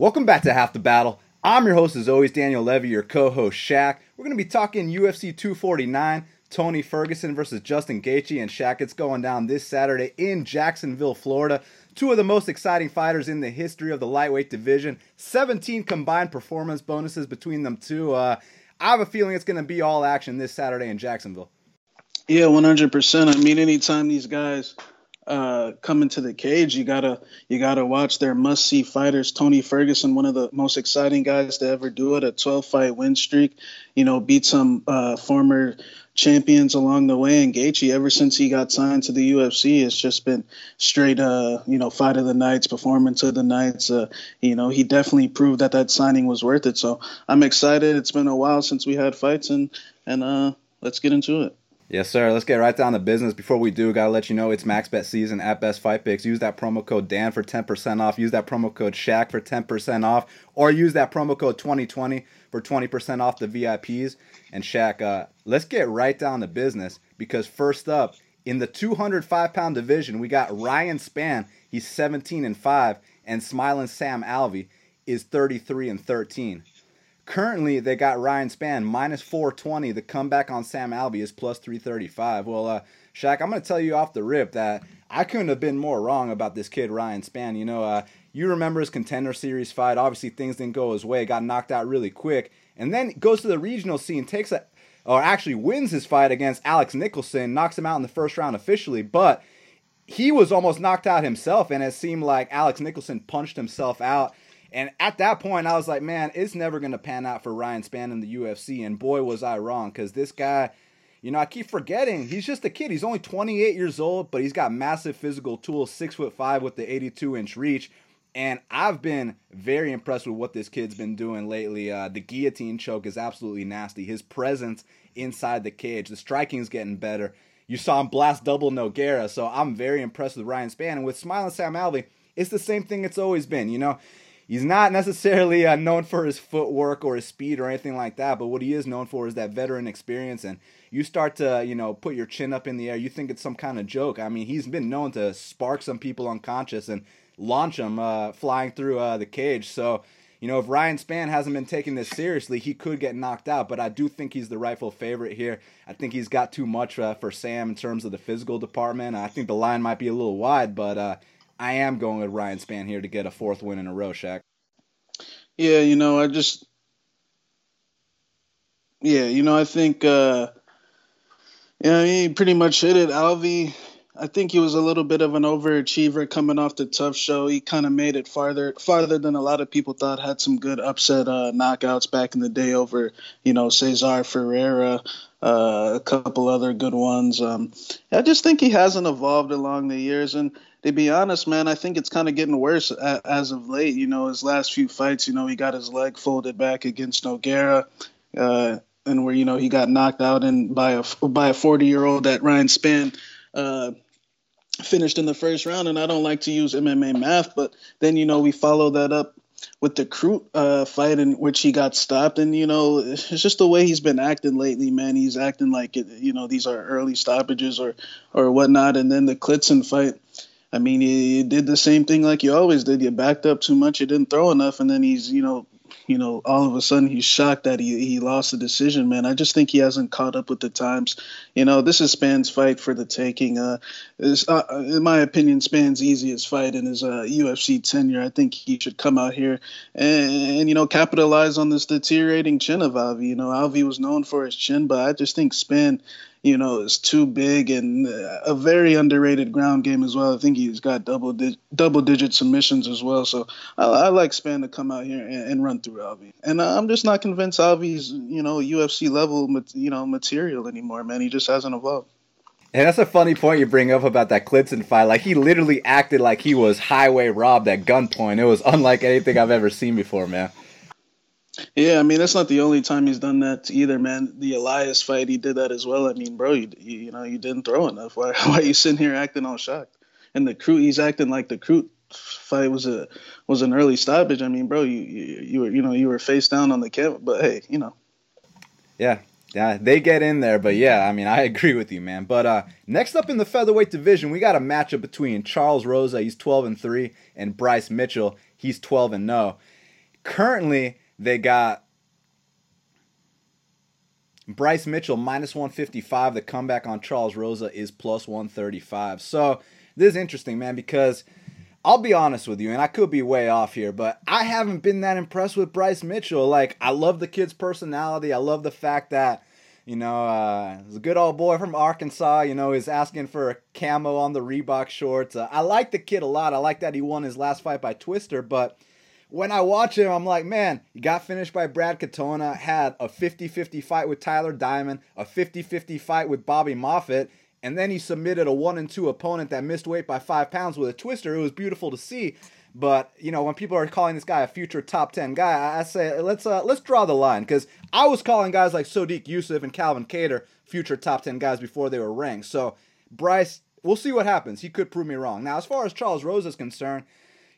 Welcome back to Half the Battle. I'm your host, as always, Daniel Levy, your co host, Shaq. We're going to be talking UFC 249, Tony Ferguson versus Justin Gaethje. And Shaq, it's going down this Saturday in Jacksonville, Florida. Two of the most exciting fighters in the history of the lightweight division. 17 combined performance bonuses between them two. Uh, I have a feeling it's going to be all action this Saturday in Jacksonville. Yeah, 100%. I mean, anytime these guys uh, come into the cage, you gotta you gotta watch their must see fighters. Tony Ferguson, one of the most exciting guys to ever do it, a 12 fight win streak. You know, beat some uh, former champions along the way. And Gaethje, ever since he got signed to the UFC, it's just been straight, uh, you know, fight of the nights, performance of the nights. Uh, you know, he definitely proved that that signing was worth it. So I'm excited. It's been a while since we had fights, and and uh, let's get into it. Yes, sir. Let's get right down to business. Before we do, gotta let you know it's max bet season at Best Fight Picks. Use that promo code Dan for 10% off. Use that promo code Shaq for 10% off, or use that promo code 2020 for 20% off the VIPs. And Shaq, uh, let's get right down to business because first up in the 205 pound division, we got Ryan Spann. He's 17 and five, and Smiling Sam Alvey is 33 and 13. Currently, they got Ryan Spann minus 420. The comeback on Sam Alvey is plus 335. Well, uh, Shaq, I'm going to tell you off the rip that I couldn't have been more wrong about this kid, Ryan Spann. You know, uh, you remember his contender series fight. Obviously, things didn't go his way, got knocked out really quick, and then goes to the regional scene, takes a, or actually wins his fight against Alex Nicholson, knocks him out in the first round officially, but he was almost knocked out himself, and it seemed like Alex Nicholson punched himself out and at that point, I was like, man, it's never going to pan out for Ryan Spann in the UFC. And boy, was I wrong because this guy, you know, I keep forgetting he's just a kid. He's only 28 years old, but he's got massive physical tools, six foot five with the 82 inch reach. And I've been very impressed with what this kid's been doing lately. Uh, the guillotine choke is absolutely nasty. His presence inside the cage, the striking's getting better. You saw him blast double Nogueira, so I'm very impressed with Ryan Spann. And with Smiling Sam Alvey, it's the same thing it's always been. You know, he's not necessarily uh, known for his footwork or his speed or anything like that, but what he is known for is that veteran experience. And you start to, you know, put your chin up in the air, you think it's some kind of joke. I mean, he's been known to spark some people unconscious and launch them uh, flying through uh, the cage. So, you know, if Ryan Spann hasn't been taking this seriously, he could get knocked out. But I do think he's the rightful favorite here. I think he's got too much uh, for Sam in terms of the physical department. I think the line might be a little wide, but uh, I am going with Ryan Spann here to get a fourth win in a row, Shaq. Yeah, you know, I just yeah, you know, I think uh yeah, he pretty much hit it. Alvey, I think he was a little bit of an overachiever coming off the TUF show. He kind of made it farther farther than a lot of people thought. Had some good upset uh, knockouts back in the day over, you know, Cesar Ferreira, uh, a couple other good ones. Um, I just think he hasn't evolved along the years, and to be honest, man, I think it's kind of getting worse as of late. You know, his last few fights, you know, he got his leg folded back against Nogueira, uh, and where you know he got knocked out and by a by a 40 year old that Ryan Spann uh, finished in the first round. And I don't like to use MMA math, but then you know we follow that up with the Crute uh, fight in which he got stopped, and you know it's just the way he's been acting lately, man. He's acting like it, you know these are early stoppages or or whatnot, and then the Klidson fight I mean, you, did the same thing like you always did. You backed up too much, you didn't throw enough, and then he's, you know, you know, all of a sudden he's shocked that he he lost the decision, man. I just think he hasn't caught up with the times. You know, this is Spann's fight for the taking. Uh, is, uh, in my opinion, Spann's easiest fight in his uh, UFC tenure. I think he should come out here and, and you know capitalize on this deteriorating chin of Alvey. You know, Alvey was known for his chin, but I just think Spann you know, is too big and uh, a very underrated ground game as well. I think he's got double double digit submissions as well. So I, I like Spann to come out here and, and run through Alvey. And uh, I'm just not convinced Alvey's you know UFC level you know material anymore, man. He just hasn't evolved. And that's a funny point you bring up about that Klidson fight. Like he literally acted like he was highway robbed at gunpoint. It was unlike anything I've ever seen before, man. Yeah, I mean that's not the only time he's done that either, man. The Elias fight, he did that as well. I mean, bro, you you, know you didn't throw enough. Why why are you sitting here acting all shocked? And the Crute, he's acting like the Crute fight was a was an early stoppage. I mean, bro, you you, you were you know you were face down on the camera, but hey, you know. Yeah, yeah, they get in there, but yeah, I mean, I agree with you, man. But uh, next up in the featherweight division, we got a matchup between Charles Rosa, he's 12 and three, and Bryce Mitchell, he's 12 and no. Currently, they got Bryce Mitchell minus 155. The comeback on Charles Rosa is plus 135. So this is interesting, man, because I'll be honest with you, and I could be way off here, but I haven't been that impressed with Bryce Mitchell. Like, I love the kid's personality. I love the fact that, you know, uh, he's a good old boy from Arkansas. You know, he's asking for a camo on the Reebok shorts. Uh, I like the kid a lot. I like that he won his last fight by Twister, but when I watch him, I'm like, man, he got finished by Brad Katona, had a 50 50 fight with Tyler Diamond, a 50 50 fight with Bobby Moffett, and then he submitted a 1 and 2 opponent that missed weight by five pounds with a twister. It was beautiful to see. But you know, when people are calling this guy a future top ten guy, I say let's uh, let's draw the line because I was calling guys like Sodiq Yusuf and Calvin Kattar future top ten guys before they were ranked. So Bryce, we'll see what happens. He could prove me wrong. Now, as far as Charles Rosa is concerned,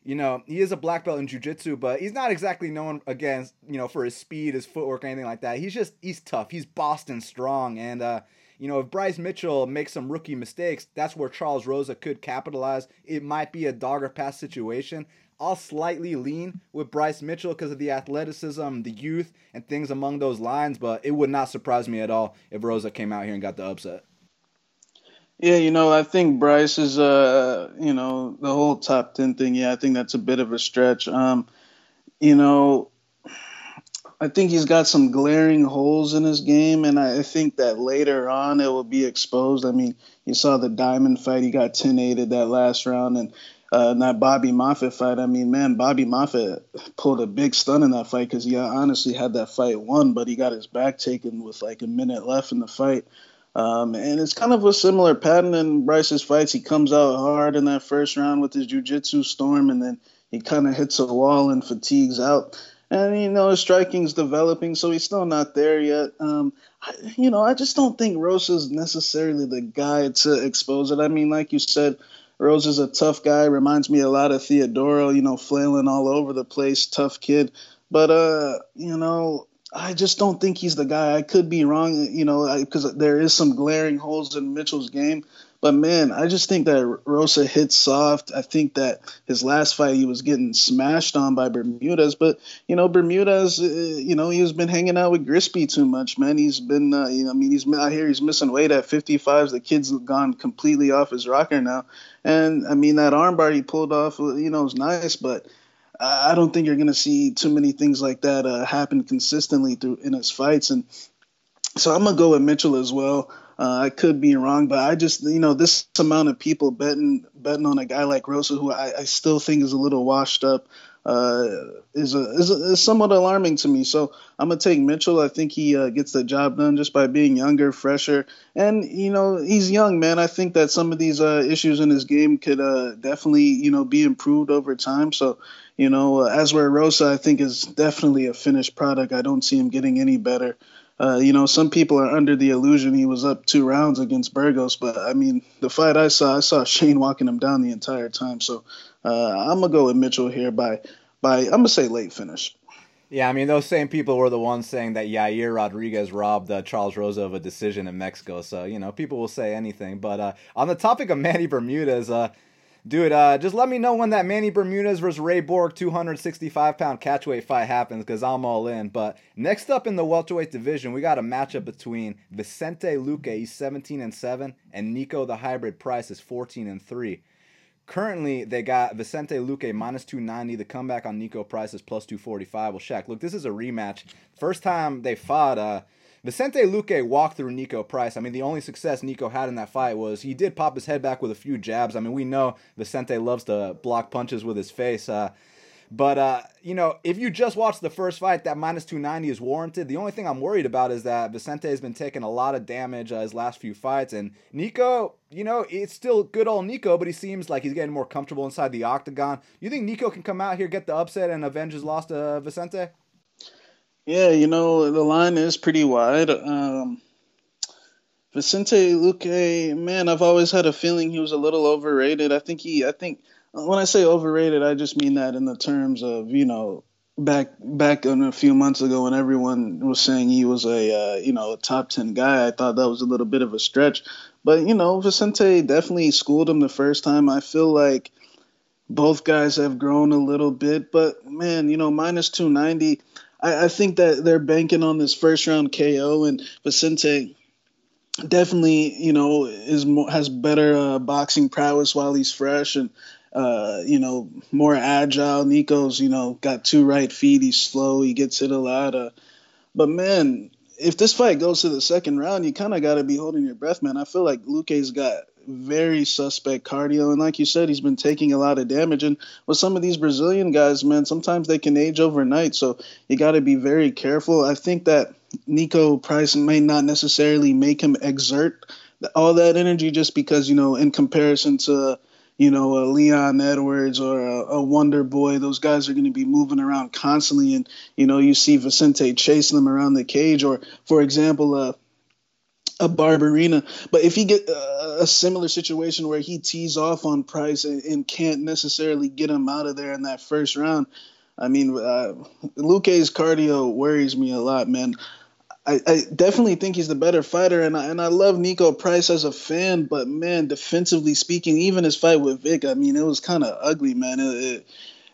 you know, he is a black belt in jiu-jitsu, but he's not exactly known against, you know, for his speed, his footwork, anything like that. He's just he's tough. He's Boston strong, and uh, you know, if Bryce Mitchell makes some rookie mistakes, that's where Charles Rosa could capitalize. It might be a dog or pass situation. I'll slightly lean with Bryce Mitchell because of the athleticism, the youth, and things among those lines, but it would not surprise me at all if Rosa came out here and got the upset. Yeah, you know, I think Bryce is, uh, you know, the whole top ten thing. Yeah, I think that's a bit of a stretch. Um, you know, I think he's got some glaring holes in his game, and I think that later on it will be exposed. I mean, you saw the Diamond fight; he got 10-8 that last round, and uh, that Bobby Moffett fight. I mean, man, Bobby Moffett pulled a big stun in that fight because he honestly had that fight won, but he got his back taken with like a minute left in the fight. Um, and it's kind of a similar pattern in Bryce's fights. He comes out hard in that first round with his jiu-jitsu storm, and then he kind of hits a wall and fatigues out. And you know his striking's developing, so he's still not there yet. Um, I, you know, I just don't think Rosa's necessarily the guy to expose it. I mean, like you said, Rosa is a tough guy. Reminds me a lot of Theodorou. You know, flailing all over the place, tough kid. But uh, you know, I just don't think he's the guy. I could be wrong, you know, because there is some glaring holes in Mitchell's game. But man, I just think that Rosa hits soft. I think that his last fight he was getting smashed on by Bermudez, but you know Bermudez, uh, you know he's been hanging out with Grispi too much, man. He's been, uh, you know, I mean he's out here, he's missing weight at 55. The kid's gone completely off his rocker now, and I mean that armbar he pulled off, you know, is nice, but I don't think you're going to see too many things like that uh, happen consistently through in his fights. And so I'm gonna go with Mitchell as well. Uh, I could be wrong, but I just you know this amount of people betting betting on a guy like Rosa, who I, I still think is a little washed up, uh, is, a, is, a, is somewhat alarming to me. So I'm gonna take Mitchell. I think he uh, gets the job done just by being younger, fresher, and you know he's young, man. I think that some of these uh, issues in his game could uh, definitely you know be improved over time. So you know, uh, where Rosa, I think, is definitely a finished product. I don't see him getting any better. Uh, you know, some people are under the illusion he was up two rounds against Burgos, but I mean, the fight I saw, I saw Shane walking him down the entire time. So uh, I'm gonna go with Mitchell here by by I'm gonna say late finish. Yeah, I mean, those same people were the ones saying that Yair Rodriguez robbed uh, Charles Rosa of a decision in Mexico. So, you know, people will say anything. But uh, on the topic of Manny Bermudez, uh, Dude, uh, just let me know when that Manny Bermudez versus Ray Borg 265 pound catchweight fight happens because I'm all in. But next up in the welterweight division, we got a matchup between Vicente Luque, he's 17 and 7, and Niko the hybrid Price is 14 and 3. Currently, they got Vicente Luque minus 290. The comeback on Niko Price is plus 245. Well, Shaq, look, this is a rematch. First time they fought, uh, Vicente Luque walked through Niko Price. I mean, the only success Niko had in that fight was he did pop his head back with a few jabs. I mean, we know Vicente loves to block punches with his face. Uh, but uh, you know, if you just watch the first fight, that minus 290 is warranted. The only thing I'm worried about is that Vicente has been taking a lot of damage uh, his last few fights, and Niko, you know, it's still good old Niko, but he seems like he's getting more comfortable inside the octagon. You think Niko can come out here, get the upset, and avenge his loss to Vicente? Yeah, you know, the line is pretty wide. Um, Vicente Luque, man, I've always had a feeling he was a little overrated. I think he, I think when I say overrated, I just mean that in the terms of, you know, back back a few months ago when everyone was saying he was a uh, you know a top 10 guy i thought that was a little bit of a stretch but you know vicente definitely schooled him the first time i feel like both guys have grown a little bit, but man, you know, minus 290. I, I think that they're banking on this first round KO, and Vicente definitely, you know, is has better uh, boxing prowess while he's fresh and uh, you know, more agile. Niko's, you know, got two right feet. He's slow. He gets hit a lot. Uh, but man, if this fight goes to the second round, you kind of got to be holding your breath, man. I feel like Luque's got very suspect cardio, and like you said, he's been taking a lot of damage. And with some of these Brazilian guys, man, sometimes they can age overnight, so you got to be very careful. I think that Niko Price may not necessarily make him exert all that energy just because you know, in comparison to you know, a Leon Edwards or a, a Wonder Boy. Those guys are going to be moving around constantly, and you know, you see Vicente chasing them around the cage, or for example, uh, a Barberena. But if he get uh, a similar situation where he tees off on Price and, and, can't necessarily get him out of there in that first round, I mean, uh, Luque's cardio worries me a lot, man. I, I, definitely think he's the better fighter, and I, and I love Niko Price as a fan. But man, defensively speaking, even his fight with Vic, I mean, it was kind of ugly, man. It, it,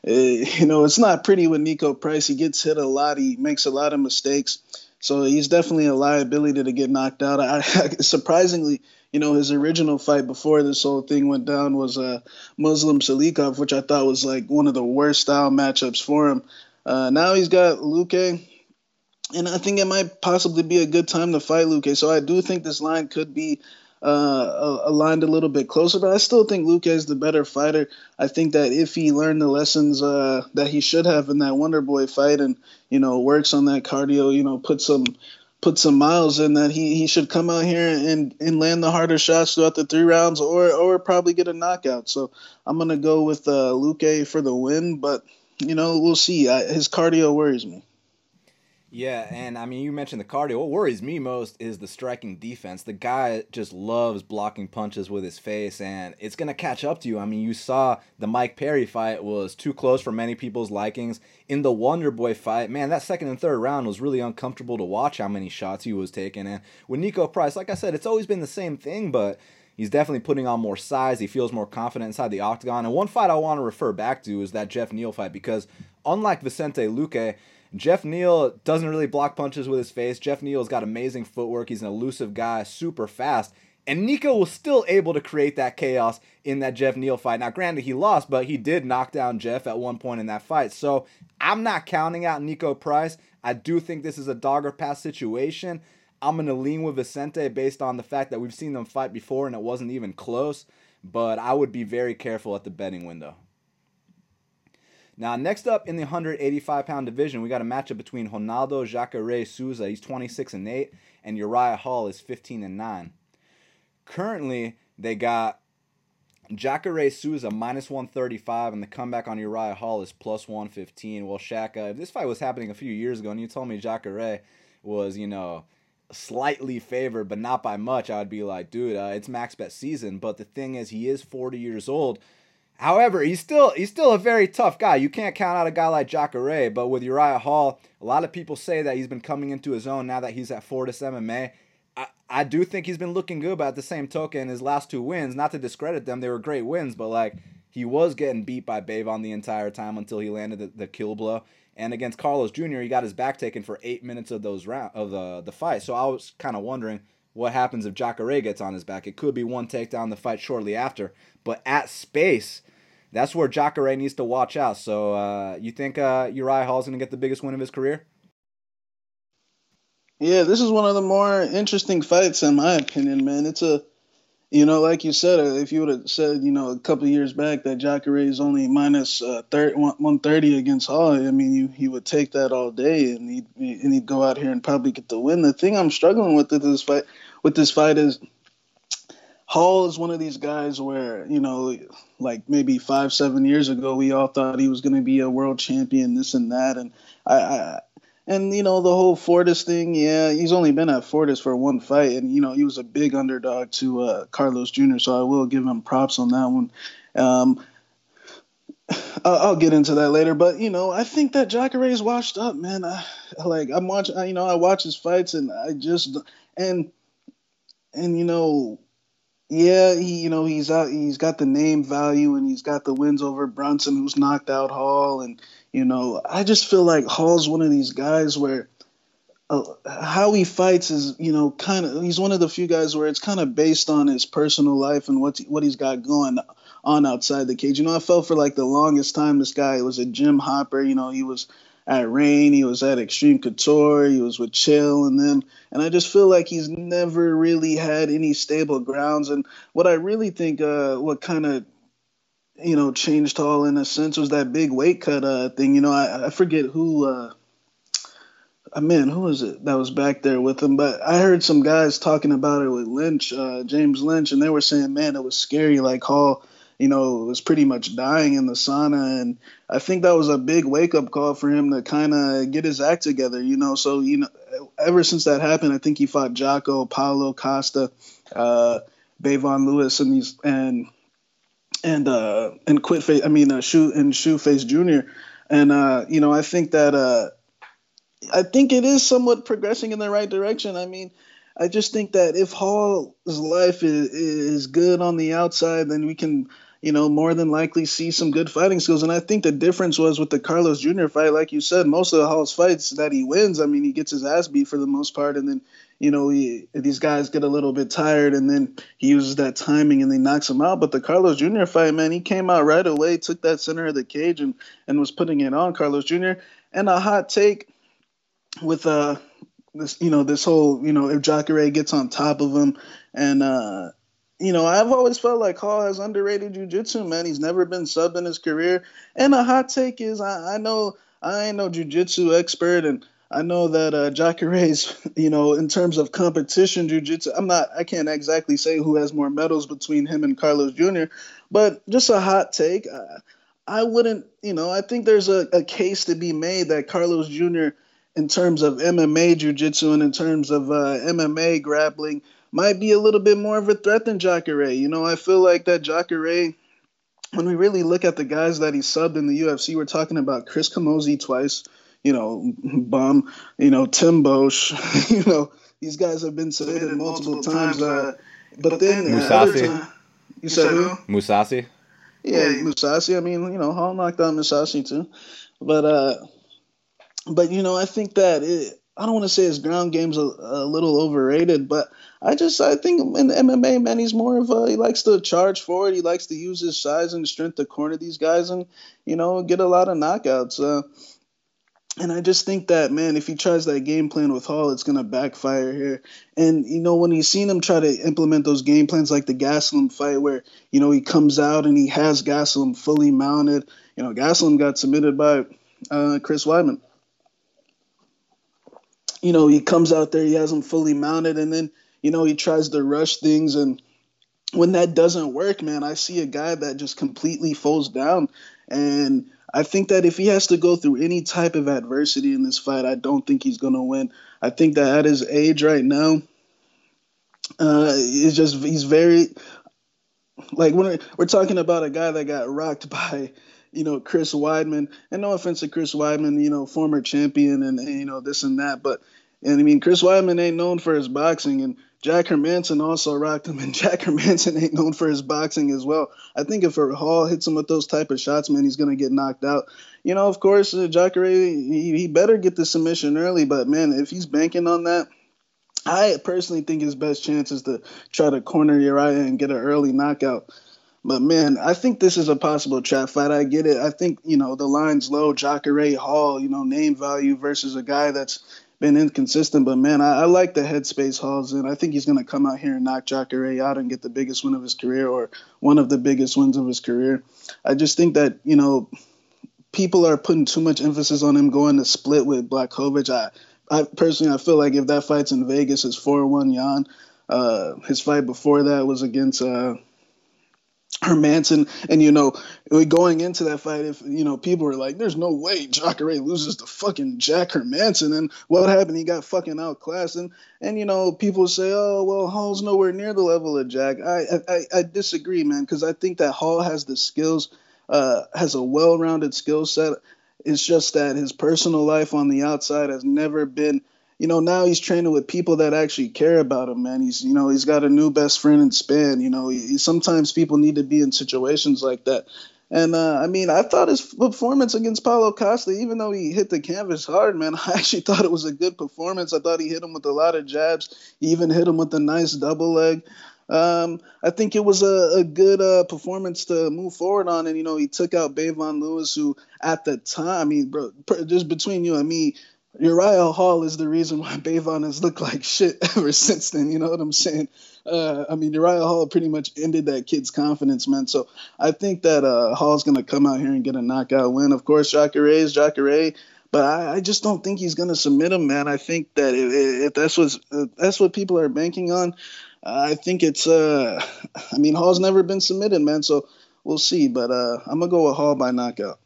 it, you know, it's not pretty with Niko Price. He gets hit a lot. He makes a lot of mistakes. So he's definitely a liability to get knocked out. I, surprisingly, you know, his original fight before this whole thing went down was uh, Muslim Salikhov, which I thought was like one of the worst style matchups for him. Uh, now he's got Luque and I think it might possibly be a good time to fight Luque. So I do think this line could be uh, aligned a little bit closer, but I still think Luque is the better fighter. I think that if he learned the lessons uh, that he should have in that Wonder Boy fight, and you know works on that cardio, you know put some put some miles in, that he he should come out here and and land the harder shots throughout the three rounds, or or probably get a knockout. So I'm gonna go with uh, Luque for the win, but you know we'll see. I, his cardio worries me. Yeah, and I mean, you mentioned the cardio. What worries me most is the striking defense. The guy just loves blocking punches with his face, and it's going to catch up to you. I mean, you saw the Mike Perry fight was too close for many people's likings. In the Wonder Boy fight, man, that second and third round was really uncomfortable to watch how many shots he was taking. And with Niko Price, like I said, it's always been the same thing, but he's definitely putting on more size. He feels more confident inside the octagon. And one fight I want to refer back to is that Geoff Neal fight, because unlike Vicente Luque, Geoff Neal doesn't really block punches with his face. Geoff Neal's got amazing footwork. He's an elusive guy, super fast. And Niko was still able to create that chaos in that Geoff Neal fight. Now, granted, he lost, but he did knock down Geoff at one point in that fight. So I'm not counting out Niko Price. I do think this is a dog or pass situation. I'm going to lean with Vicente based on the fact that we've seen them fight before and it wasn't even close. But I would be very careful at the betting window. Now, next up in the 185 pound division, we got a matchup between Ronaldo Jacare Souza, he's 26 and 8, and Uriah Hall is 15 and 9. Currently, they got Jacare Souza minus 135, and the comeback on Uriah Hall is plus 115. Well, Shaka, if this fight was happening a few years ago and you told me Jacare was, you know, slightly favored, but not by much, I would be like, dude, uh, it's max bet season. But the thing is, he is 40 years old. However, he's still he's still a very tough guy. You can't count out a guy like Jacare, but with Uriah Hall, a lot of people say that he's been coming into his own now that he's at Fortis MMA. I, I do think he's been looking good, but at the same token, his last two wins, not to discredit them, they were great wins, but like he was getting beat by Bevon the entire time until he landed the, the kill blow. And against Carlos Jr., he got his back taken for eight minutes of those round of the the fight. So I was kind of wondering what happens if Jacare gets on his back. It could be one takedown the fight shortly after, but at space that's where Jacare needs to watch out. So uh, you think uh, Uriah Hall's going to get the biggest win of his career? Yeah, this is one of the more interesting fights in my opinion, man. It's a, you know, like you said, uh, if you would have said, you know, a couple years back that Jacare is only minus uh, 30, 130 against Hall, I mean, you he would take that all day, and he'd and he'd go out here and probably get the win. The thing I'm struggling with this fight, with this fight is Hall is one of these guys where, you know, like maybe five, seven years ago, we all thought he was going to be a world champion, this and that. And I, I, and, you know, the whole Fortis thing, yeah, he's only been at Fortis for one fight. And, you know, he was a big underdog to uh, Carlos Jr., so I will give him props on that one. Um, I'll get into that later, but you know, I think that Jacare is washed up, man. I, like I'm watching, you know, I watch his fights, and I just and and you know, yeah, he you know he's out. He's got the name value and he's got the wins over Brunson, who's knocked out Hall, and you know I just feel like Hall's one of these guys where. Uh, how he fights is, you know, kind of. He's one of the few guys where it's kind of based on his personal life and what what he's got going on outside the cage. You know, I felt for like the longest time this guy was a gym hopper. You know, he was at Reign, he was at Extreme Couture, he was with Chill and them. And I just feel like he's never really had any stable grounds. And what I really think, uh, what kind of you know, changed all in a sense was that big weight cut uh, thing. You know, I, I forget who, uh, uh, man, who was it that was back there with him? But I heard some guys talking about it with Lynch, uh, James Lynch, and they were saying, man, it was scary. Like Hall you know, was pretty much dying in the sauna. And I think that was a big wake up call for him to kind of get his act together, you know. So, you know, ever since that happened, I think he fought Jocko, Paulo Costa, uh, Bevon Lewis, and these, and, and, uh, and quit face, I mean, uh, shoe and shoe face junior. And, uh, you know, I think that, uh, I think it is somewhat progressing in the right direction. I mean, I just think that if Hall's life is, is good on the outside, then we can you know, more than likely see some good fighting skills. And I think the difference was with the Carlos Jr. fight, like you said, most of the Hall's fights that he wins, I mean, he gets his ass beat for the most part, and then you know, he, these guys get a little bit tired, and then he uses that timing and he knocks him out. But the Carlos Jr. fight, man, he came out right away, took that center of the cage, and and was putting it on Carlos Jr. And a hot take with uh this, you know, this whole, you know, if Jacare gets on top of him and uh you know, I've always felt like Hall has underrated jujitsu, man. He's never been subbed in his career. And a hot take is I, I know I ain't no jujitsu expert and I know that uh, Jacare's, you know, in terms of competition jujitsu, I'm not, I can't exactly say who has more medals between him and Carlos Jr., but just a hot take. I, I wouldn't, you know, I think there's a, a case to be made that Carlos Jr., in terms of MMA jujitsu and in terms of uh, MMA grappling, might be a little bit more of a threat than Jacare. You know, I feel like that Jacare, when we really look at the guys that he subbed in the UFC, we're talking about Chris Camozzi twice, you know, Bum, you know, Tim Boetsch, you know, these guys have been submitted multiple, multiple times. Uh, uh but, but then, then Mousasi. Uh, you said who? Mousasi. Yeah, Mousasi. I mean, you know, Hall knocked out Mousasi too, but uh, but you know, I think that it, I don't want to say his ground game's a, a little overrated, but I just I think in MMA, man, he's more of a he likes to charge forward. He likes to use his size and strength to corner these guys and you know get a lot of knockouts. Uh, and I just think that man, if he tries that game plan with Hall, it's gonna backfire here. And you know when you've seen him try to implement those game plans like the Gastelum fight, where you know he comes out and he has Gastelum fully mounted. You know Gastelum got submitted by uh, Chris Weidman. You know he comes out there, he has him fully mounted, and then you know, he tries to rush things and when that doesn't work, man, I see a guy that just completely falls down. And I think that if he has to go through any type of adversity in this fight, I don't think he's going to win. I think that at his age right now, uh, it's just he's very like when we're talking about a guy that got rocked by you know Chris Weidman, and no offense to Chris Weidman, you know former champion and, and you know this and that, but and I mean Chris Weidman ain't known for his boxing, and Jack Hermansson also rocked him, and Jack Hermansson ain't known for his boxing as well. I think if Hall hits him with those type of shots, man, he's gonna get knocked out. You know, of course, uh, Jacare, he, he better get the submission early, but man, if he's banking on that, I personally think his best chance is to try to corner Uriah and get an early knockout. But man, I think this is a possible trap fight. I get it. I think you know the line's low. Jacare Hall, you know, name value versus a guy that's been inconsistent. But man, I, I like the headspace Hall's in. I think he's going to come out here and knock Jacare out and get the biggest win of his career or one of the biggest wins of his career. I just think that you know people are putting too much emphasis on him going to split with Blachowicz. I, I personally, I feel like if that fight's in Vegas, it's four one Yan. Uh, his fight before that was against uh, Hermansson, and you know, going into that fight, if you know, people were like, "There's no way Jacare loses to fucking Jack Hermansson," and what happened? He got fucking outclassed, and and you know, people say, "Oh, well, Hall's nowhere near the level of Jack." I I, I disagree, man, because I think that Hall has the skills, uh, has a well-rounded skill set. It's just that his personal life on the outside has never been you know, now he's training with people that actually care about him, man. He's, you know, he's got a new best friend in Spann. You know, he, sometimes people need to be in situations like that. And uh, I mean, I thought his performance against Paulo Costa, even though he hit the canvas hard, man, I actually thought it was a good performance. I thought he hit him with a lot of jabs. He even hit him with a nice double leg. Um, I think it was a, a good uh, performance to move forward on. And, you know, he took out Bevon Lewis, who at the time, I mean, bro, just between you and me, Uriah Hall is the reason why Bevon has looked like shit ever since then. You know what I'm saying? Uh, I mean, Uriah Hall pretty much ended that kid's confidence, man. So I think that uh, Hall's going to come out here and get a knockout win. Of course, Jacare is Jacare, but I, I, just don't think he's going to submit him, man. I think that if, if that's what that's what people are banking on, I think it's. Uh, I mean, Hall's never been submitted, man. So we'll see. But uh, I'm gonna go with Hall by knockout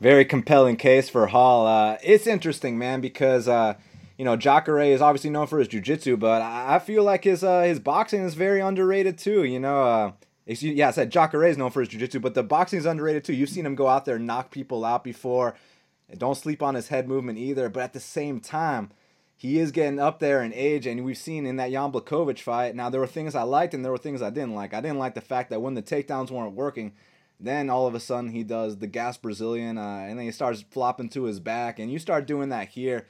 very compelling case for Hall. Uh, it's interesting, man, because uh, you know Jacare is obviously known for his jiu-jitsu, but I feel like his uh, his boxing is very underrated too. You know, uh, yeah, I said Jacare is known for his jiu-jitsu, but the boxing is underrated too. You've seen him go out there and knock people out before. Don't sleep on his head movement either. But at the same time, he is getting up there in age, and we've seen in that Jan Blachowicz fight. Now there were things I liked and there were things I didn't like. I didn't like the fact that when the takedowns weren't working, then all of a sudden he does the gas Brazilian, uh, and then he starts flopping to his back, and you start doing that here,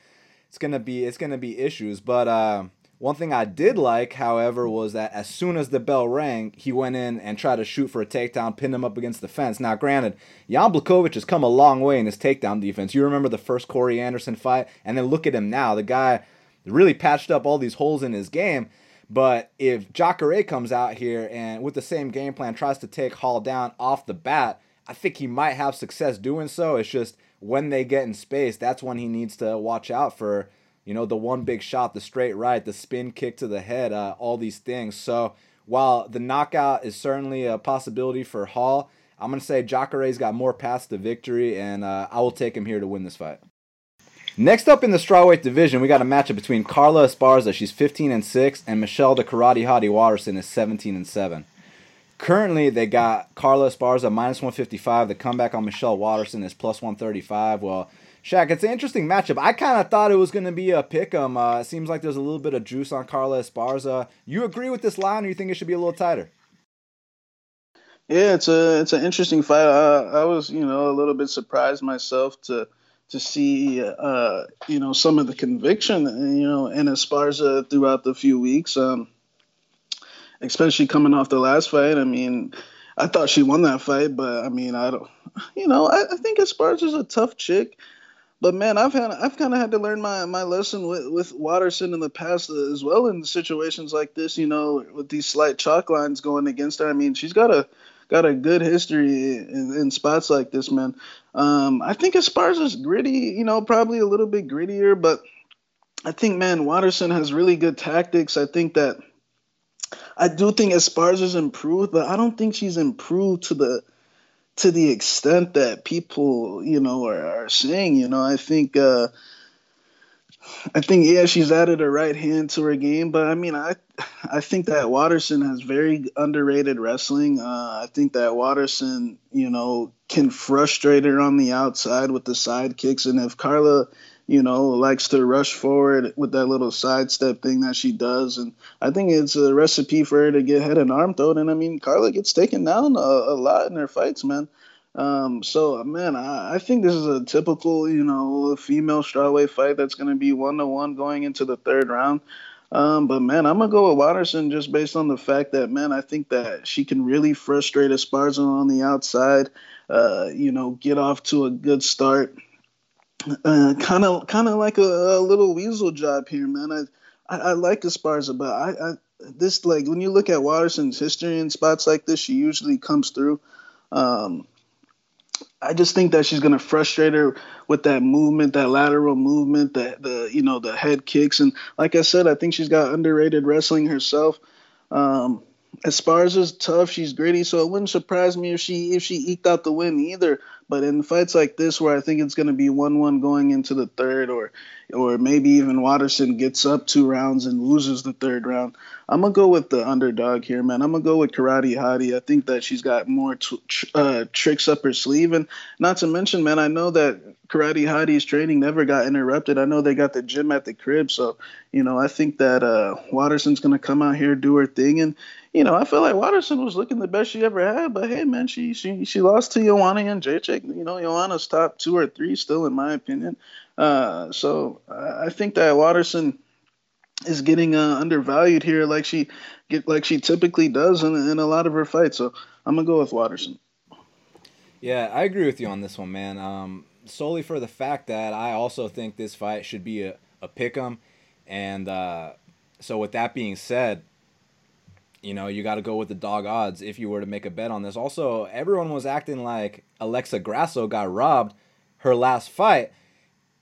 it's gonna be it's gonna be issues. But uh, one thing I did like, however, was that as soon as the bell rang, he went in and tried to shoot for a takedown, pinned him up against the fence. Now, granted, Jan Blachowicz has come a long way in his takedown defense. You remember the first Corey Anderson fight, and then look at him now. The guy really patched up all these holes in his game. But if Jacare comes out here and with the same game plan tries to take Hall down off the bat, I think he might have success doing so. It's just when they get in space, that's when he needs to watch out for, you know, the one big shot, the straight right, the spin kick to the head, uh, all these things. So while the knockout is certainly a possibility for Hall, I'm going to say Jacare's got more paths to victory, and uh, I will take him here to win this fight. Next up in the strawweight division, we got a matchup between Carla Esparza, she's 15 and 6, and Michelle the Karate Hottie Waterson is 17 and 7. Currently, they got Carla Esparza minus 155. The comeback on Michelle Waterson is plus 135. Well, Shaq, it's an interesting matchup. I kind of thought it was going to be a pick 'em. Uh, it seems like there's a little bit of juice on Carla Esparza. You agree with this line, or you think it should be a little tighter? Yeah, it's a it's an interesting fight. I, I was you know a little bit surprised myself to to see uh, you know some of the conviction you know in Esparza throughout the few weeks, um, especially coming off the last fight. I mean, I thought she won that fight, but I mean, I don't, you know, I, I think Esparza's a tough chick. But man, I've had I've kind of had to learn my, my lesson with, with Waterson in the past as well in situations like this. You know, with these slight chalk lines going against her. I mean, she's got a got a good history in, in spots like this, man. Um, I think Esparza's gritty, you know, probably a little bit grittier, but I think, man, Waterson has really good tactics. I think that I do think Esparza's improved, but I don't think she's improved to the to the extent that people, you know, are, are saying. You know, I think uh, I think yeah, she's added a right hand to her game, but I mean, I I think that Waterson has very underrated wrestling. Uh, I think that Waterson, you know, can frustrate her on the outside with the side kicks, and if Carla, you know, likes to rush forward with that little sidestep thing that she does, and I think it's a recipe for her to get head and arm thrown. And I mean, Carla gets taken down a, a lot in her fights, man. Um, so man, I, I, think this is a typical, you know, female strawweight fight that's going to be one to one going into the third round. Um, but man, I'm gonna go with Waterson just based on the fact that man, I think that she can really frustrate Esparza on the outside. Uh, you know, get off to a good start. Kind of, kind of like a, a, little weasel job here, man. I, I, I like Esparza, but I, I, this like when you look at Waterson's history in spots like this, she usually comes through. Um, I just think that she's gonna frustrate her with that movement, that lateral movement, that the you know the head kicks, and like I said, I think she's got underrated wrestling herself. Um, Esparza is tough. She's gritty, so it wouldn't surprise me if she if she eked out the win either. But in fights like this, where I think it's going to be one-one going into the third, or or maybe even Waterson gets up two rounds and loses the third round, I'm gonna go with the underdog here, man. I'm gonna go with Karate Hottie. I think that she's got more t- uh, tricks up her sleeve, and not to mention, man, I know that Karate Hottie's training never got interrupted. I know they got the gym at the crib, so you know I think that uh, Waterson's gonna come out here do her thing, and you know, I feel like Waterson was looking the best she ever had, but hey, man, she she she lost to Joanna Jędrzejczyk. You know, Joanna's top two or three still, in my opinion. Uh, so I think that Waterson is getting uh, undervalued here, like she get like she typically does in, in a lot of her fights. So I'm gonna go with Waterson. Yeah, I agree with you on this one, man. Um, solely for the fact that I also think this fight should be a, a pick 'em, and uh, so with that being said you know, you got to go with the dog odds if you were to make a bet on this. Also, everyone was acting like Alexa Grasso got robbed her last fight,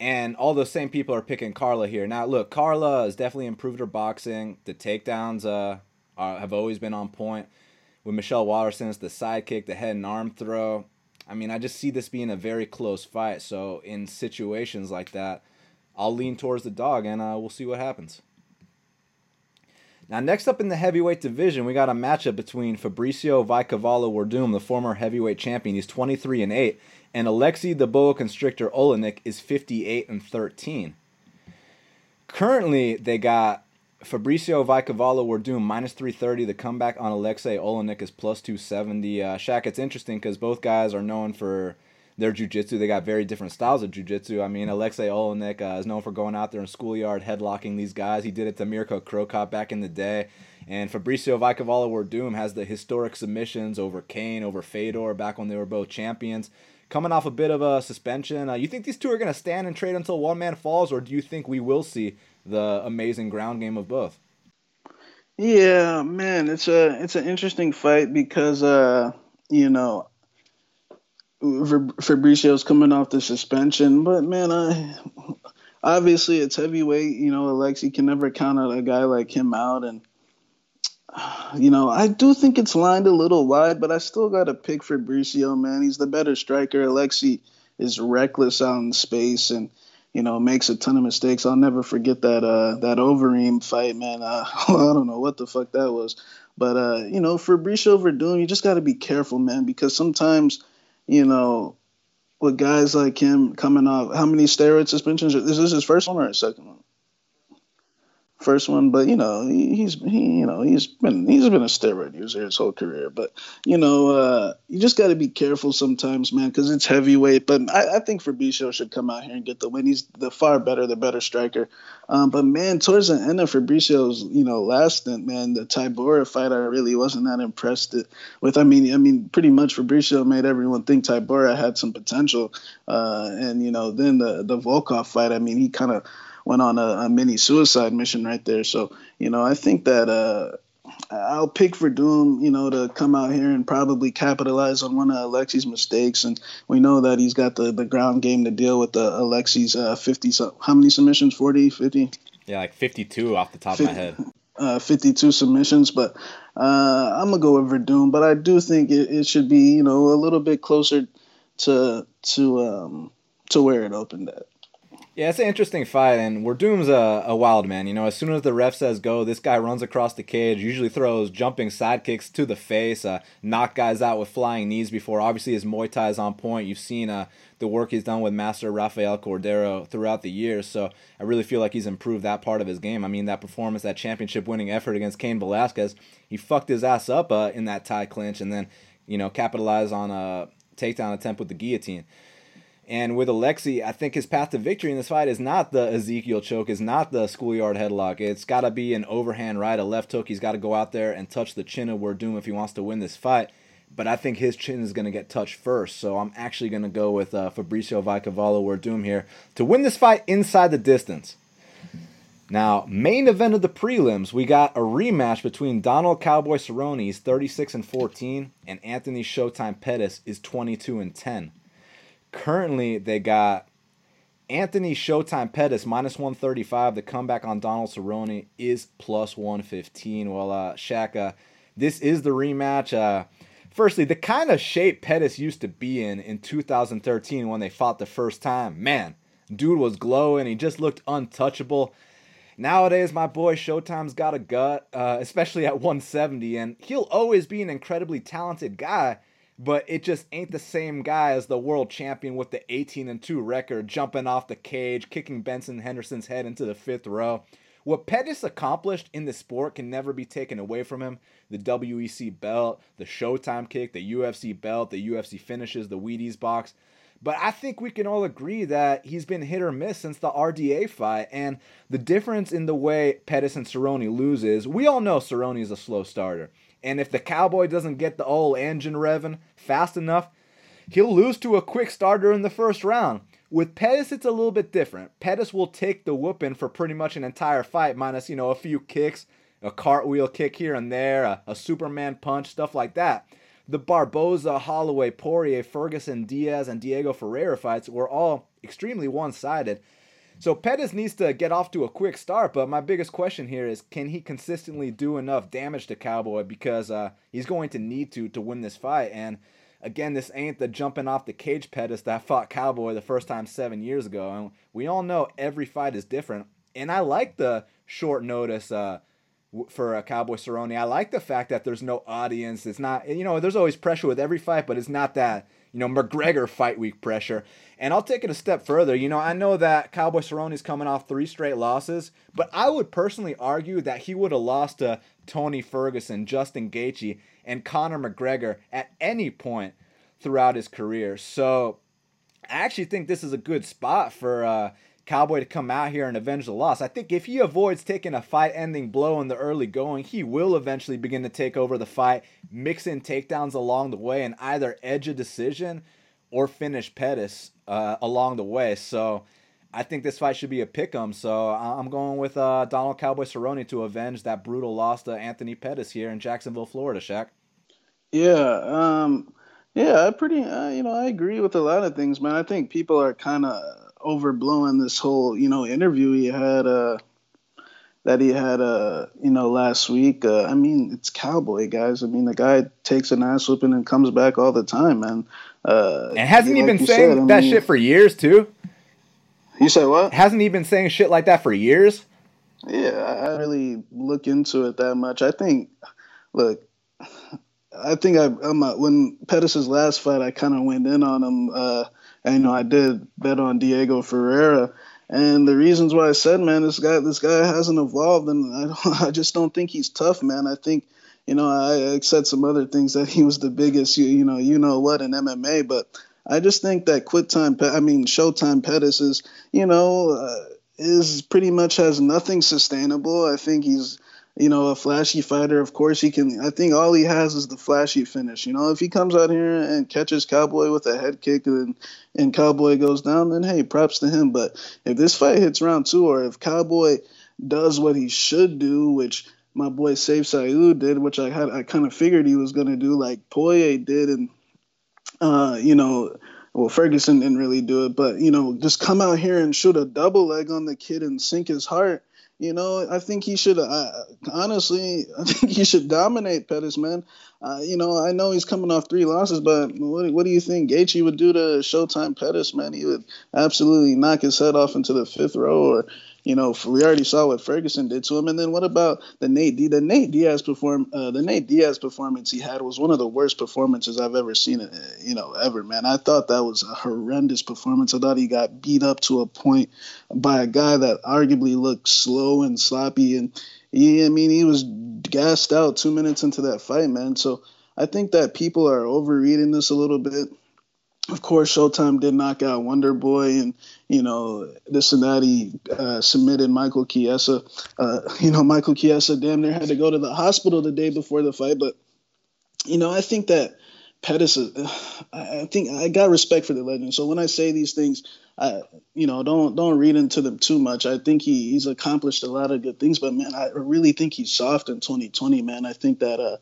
and all those same people are picking Carla here. Now, look, Carla has definitely improved her boxing. The takedowns uh, are, have always been on point. With Michelle Waterson's the sidekick, the head and arm throw. I mean, I just see this being a very close fight. So, in situations like that, I'll lean towards the dog, and uh, we'll see what happens. Now, next up in the heavyweight division, we got a matchup between Fabricio Vai Cavalo Werdum, the former heavyweight champion. He's 23 and 8, and Alexei the Boa Constrictor Oleinik is 58 and 13. Currently, they got Fabricio Vai Cavalo Werdum minus 330. The comeback on Alexei Oleinik is plus 270. Uh, Shaq, it's interesting because both guys are known for their jujitsu. They got very different styles of jujitsu. I mean, Alexei Oleinik uh, is known for going out there in schoolyard headlocking these guys. He did it to Mirko Cro Cop back in the day. And Fabricio Vai Cavalo Werdum has the historic submissions over Cain, over Fedor, back when they were both champions. Coming off a bit of a suspension, uh, you think these two are going to stand and trade until one man falls, or do you think we will see the amazing ground game of both? Yeah, man, it's a it's an interesting fight because uh, you know Fabricio's coming off the suspension, but man, I obviously it's heavyweight. You know, Alexi can never count a guy like him out, and you know, I do think it's lined a little wide, but I still got to pick Fabricio, man. He's the better striker. Alexi is reckless out in space and you know makes a ton of mistakes. I'll never forget that uh, that Overeem fight, man. Uh, I don't know what the fuck that was, but uh, you know, Fabricio Werdum, you just got to be careful, man, because sometimes you know, with guys like him coming off, how many steroid suspensions? Is this his first one or his second one? First one, but you know he, he's he you know he's been he's been a steroid user his whole career. But you know uh, you just got to be careful sometimes, man, because it's heavyweight. But I, I think Fabricio should come out here and get the win. He's the far better, the better striker. Um, but man, towards the end of Fabricio's you know last stint, man, the Tybura fight I really wasn't that impressed with. I mean, I mean, pretty much Fabricio made everyone think Tybura had some potential, uh, and you know then the the Volkov fight. I mean, he kind of went on a, a, mini suicide mission right there. So you know, I think that uh, I'll pick for Doom, you know, to come out here and probably capitalize on one of Alexi's mistakes. And we know that he's got the, the ground game to deal with the Alexi's uh, 50. So how many submissions? 40, 50? Yeah, like 52 off the top 50, of my head. Uh, 52 submissions, but uh, I'm gonna go with Werdum. But I do think it, it should be, you know, a little bit closer to to um, to where it opened at. Yeah, it's an interesting fight, and Werdum's a, a wild man. You know, as soon as the ref says go, this guy runs across the cage, usually throws jumping side kicks to the face, uh, knock guys out with flying knees before. Obviously, his Muay Thai is on point. You've seen uh, the work he's done with Master Rafael Cordero throughout the years, so I really feel like he's improved that part of his game. I mean, that performance, that championship winning effort against Cain Velasquez, he fucked his ass up uh, in that Thai clinch and then, you know, capitalized on a takedown attempt with the guillotine. And with Alexi, I think his path to victory in this fight is not the Ezekiel choke, is not the schoolyard headlock. It's got to be an overhand right, a left hook. He's got to go out there and touch the chin of Werdum if he wants to win this fight. But I think his chin is going to get touched first. So I'm actually going to go with uh, Fabricio Vai Cavalo Werdum here to win this fight inside the distance. Now, main event of the prelims, we got a rematch between Donald Cowboy Cerrone, he's 36 and 14, and Anthony Showtime Pettis is 22 and 10. Currently, they got Anthony Showtime Pettis minus 135. The comeback on Donald Cerrone is plus 115. Well, uh, Shaka, this is the rematch. Uh, firstly, the kind of shape Pettis used to be in in 2013 when they fought the first time, man, dude was glowing. He just looked untouchable. Nowadays, my boy Showtime's got a gut, uh, especially at 170, and he'll always be an incredibly talented guy but it just ain't the same guy as the world champion with the 18 and 2 record, jumping off the cage, kicking Benson Henderson's head into the fifth row. What Pettis accomplished in the sport can never be taken away from him. The WEC belt, the Showtime kick, the UFC belt, the UFC finishes, the Wheaties box. But I think we can all agree that he's been hit or miss since the RDA fight. And the difference in the way Pettis and Cerrone loses, we all know Cerrone is a slow starter. And if the Cowboy doesn't get the old engine revving fast enough, he'll lose to a quick starter in the first round. With Pettis, it's a little bit different. Pettis will take the whooping for pretty much an entire fight, minus, you know, a few kicks, a cartwheel kick here and there, a, a Superman punch, stuff like that. The Barboza, Holloway, Poirier, Ferguson, Diaz, and Diego Ferreira fights were all extremely one sided. So Pettis needs to get off to a quick start, but my biggest question here is can he consistently do enough damage to Cowboy because uh, he's going to need to to win this fight. And again, this ain't the jumping off the cage Pettis that fought Cowboy the first time seven years ago. And we all know every fight is different. And I like the short notice uh, for a Cowboy Cerrone. I like the fact that there's no audience. It's not, you know, there's always pressure with every fight, but it's not that you know, McGregor fight week pressure. And I'll take it a step further. You know, I know that Cowboy Cerrone is coming off three straight losses, but I would personally argue that he would have lost to Tony Ferguson, Justin Gaethje, and Conor McGregor at any point throughout his career. So I actually think this is a good spot for uh, Cowboy to come out here and avenge the loss. I think if he avoids taking a fight ending blow in the early going, he will eventually begin to take over the fight, mix in takedowns along the way, and either edge a decision or finish Pettis uh, along the way. So I think this fight should be a pick 'em. So I'm going with uh, Donald Cowboy Cerrone to avenge that brutal loss to Anthony Pettis here in Jacksonville, Florida, Shaq. Yeah, um, yeah, I pretty, uh, you know, I agree with a lot of things, man. I think people are kind of overblowing this whole you know interview he had uh that he had uh you know last week. Uh, i mean it's cowboy guys. I mean the guy takes an ass whooping and comes back all the time man. Uh and hasn't he, like been saying said, that mean, shit for years too? You said what? Hasn't he been saying shit like that for years? Yeah i really look into it that much. I think look I think I, I'm a, when Pettis' last fight, I kind of went in on him uh, you know, I did bet on Diego Ferreira. And the reasons why I said, man, this guy, this guy hasn't evolved, and I, I just don't think he's tough, man. I think, you know, I, I said some other things that he was the biggest, you, you know, you know what in MMA, but I just think that quit time, I mean, Showtime Pettis is, you know, uh, is pretty much has nothing sustainable. I think he's you know, a flashy fighter. Of course, he can. I think all he has is the flashy finish. You know, if he comes out here and catches Cowboy with a head kick and and Cowboy goes down, then hey, props to him. But if this fight hits round two, or if Cowboy does what he should do, which my boy Sayif Saud did, which I had I kind of figured he was gonna do, like Poirier did, and uh, you know. Well, Ferguson didn't really do it, but you know, just come out here and shoot a double leg on the kid and sink his heart you know, I think he should. Uh, honestly, I think he should dominate Pettis, man. Uh, you know, I know he's coming off three losses, but what, what do you think Gaethje would do to Showtime Pettis, man? He would absolutely knock his head off into the fifth row, or you know, we already saw what Ferguson did to him. And then what about the Nate D? The Nate Diaz perform uh, the Nate Diaz performance he had was one of the worst performances I've ever seen. Uh, you know, ever man. I thought that was a horrendous performance. I thought he got beat up to a point by a guy that arguably looked slow and sloppy. And he, I mean, he was gassed out two minutes into that fight, man. So I think that people are overreading this a little bit of course, Showtime did knock out Wonder Boy, and you know this and that. He uh, submitted Michael Chiesa. Uh, you know, Michael Chiesa damn near had to go to the hospital the day before the fight. But you know, I think that Pettis. Uh, I think I got respect for the legend. So when I say these things, I you know don't don't read into them too much. I think he, he's accomplished a lot of good things, but man, I really think he's soft in 2020. Man, I think that uh,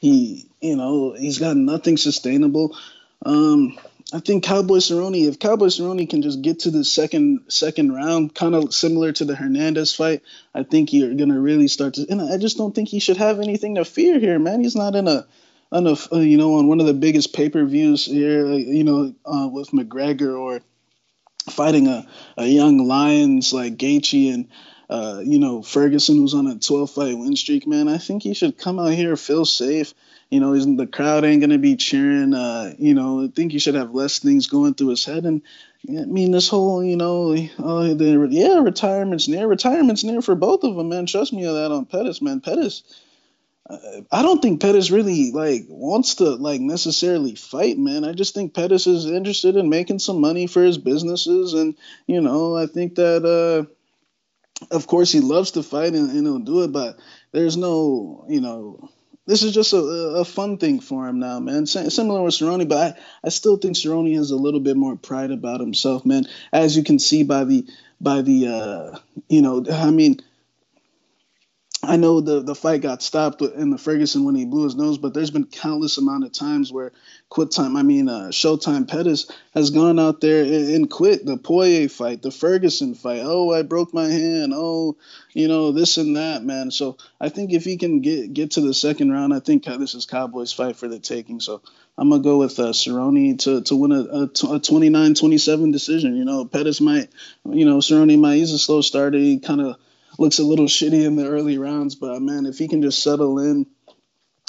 he you know he's got nothing sustainable. Um, I think Cowboy Cerrone, if Cowboy Cerrone can just get to the second second round, kind of similar to the Hernandez fight, I think you're gonna really start to. And I just don't think he should have anything to fear here, man. He's not in a on a uh, you know on one of the biggest pay per views here, you know, uh, with McGregor or fighting a, a young Lions like Gaethje and uh, you know Ferguson who's on a 12 fight win streak. Man, I think he should come out here feel safe. You know, isn't the crowd ain't gonna be cheering. Uh, you know, I think he should have less things going through his head. And I mean, this whole, you know, oh, the, yeah, retirement's near. Retirement's near for both of them, man. Trust me on that on Pettis, man. Pettis I don't think Pettis really like wants to like necessarily fight, man. I just think Pettis is interested in making some money for his businesses, and you know, I think that uh, of course he loves to fight and, and he'll do it, but there's no, you know, this is just a, a fun thing for him now, man. Similar with Cerrone, but I, I still think Cerrone has a little bit more pride about himself, man. As you can see by the by the uh, you know, I mean I know the the fight got stopped in the Ferguson when he blew his nose, but there's been countless amount of times where quit time. I mean, uh, Showtime Pettis has gone out there and, and, quit the Poirier fight, the Ferguson fight. Oh, I broke my hand. Oh, you know this and that, man. So I think if he can get get to the second round, I think this is Cowboys fight for the taking. So I'm gonna go with uh, Cerrone to to win a, a, a 29-27 decision. You know, Pettis might, you know, Cerrone might. He's a slow starter. He kind of looks a little shitty in the early rounds, but man, if he can just settle in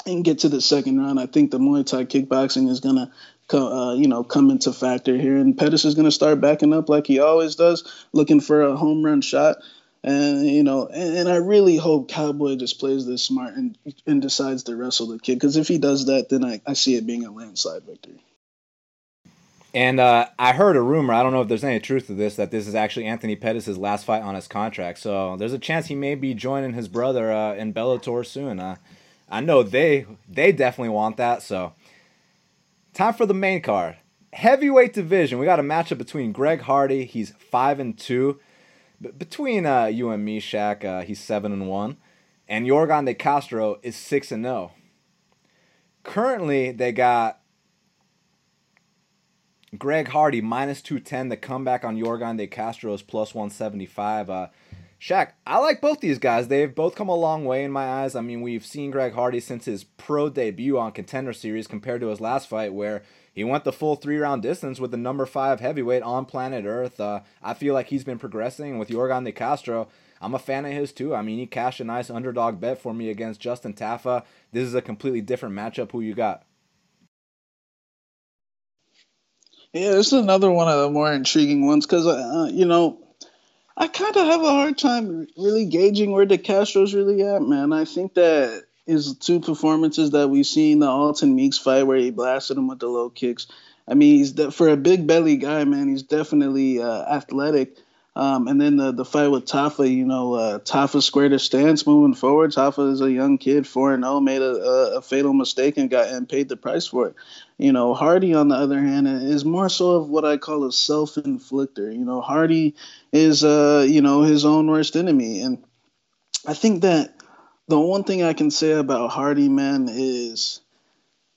and get to the second round, I think the Muay Thai kickboxing is gonna, uh, you know, come into factor here, and Pettis is gonna start backing up like he always does, looking for a home run shot. And you know, and, and I really hope Cowboy just plays this smart and and decides to wrestle the kid. Because if he does that, then I, I see it being a landslide victory. And uh, I heard a rumor, I don't know if there's any truth to this, that this is actually Anthony Pettis' last fight on his contract. So there's a chance he may be joining his brother uh, in Bellator soon. Uh, I know they they definitely want that. So time for the main card. Heavyweight division. We got a matchup between Greg Hardy, he's 5 and 2. B- between uh, you and me, Shaq, uh, he's 7 and 1. And Yorgan de Castro is 6 and 0. Currently, they got Greg Hardy minus 210. The comeback on Yorgan de Castro is plus 175. Uh, Shaq, I like both these guys. They've both come a long way in my eyes. I mean, we've seen Greg Hardy since his pro debut on Contender Series compared to his last fight where he went the full three round distance with the number five heavyweight on planet Earth. Uh, I feel like he's been progressing with Yorgan de Castro. I'm a fan of his too. I mean, he cashed a nice underdog bet for me against Justin Tafa. This is a completely different matchup. Who you got? Yeah, this is another one of the more intriguing ones because, uh, you know, I kind of have a hard time really gauging where De Castro's really at, man. I think that his two performances that we've seen, the Alton Meeks fight where he blasted him with the low kicks. I mean, he's de- for a big belly guy, man. He's definitely uh, athletic. Um, and then the the fight with Tafa, you know, uh, Tafa squared his stance moving forward. Tafa is a young kid, four and zero, oh, made a, a, a, fatal mistake and got and paid the price for it. You know, Hardy on the other hand is more so of what I call a self inflictor. You know, Hardy is uh you know his own worst enemy, and I think that the one thing I can say about Hardy, man, is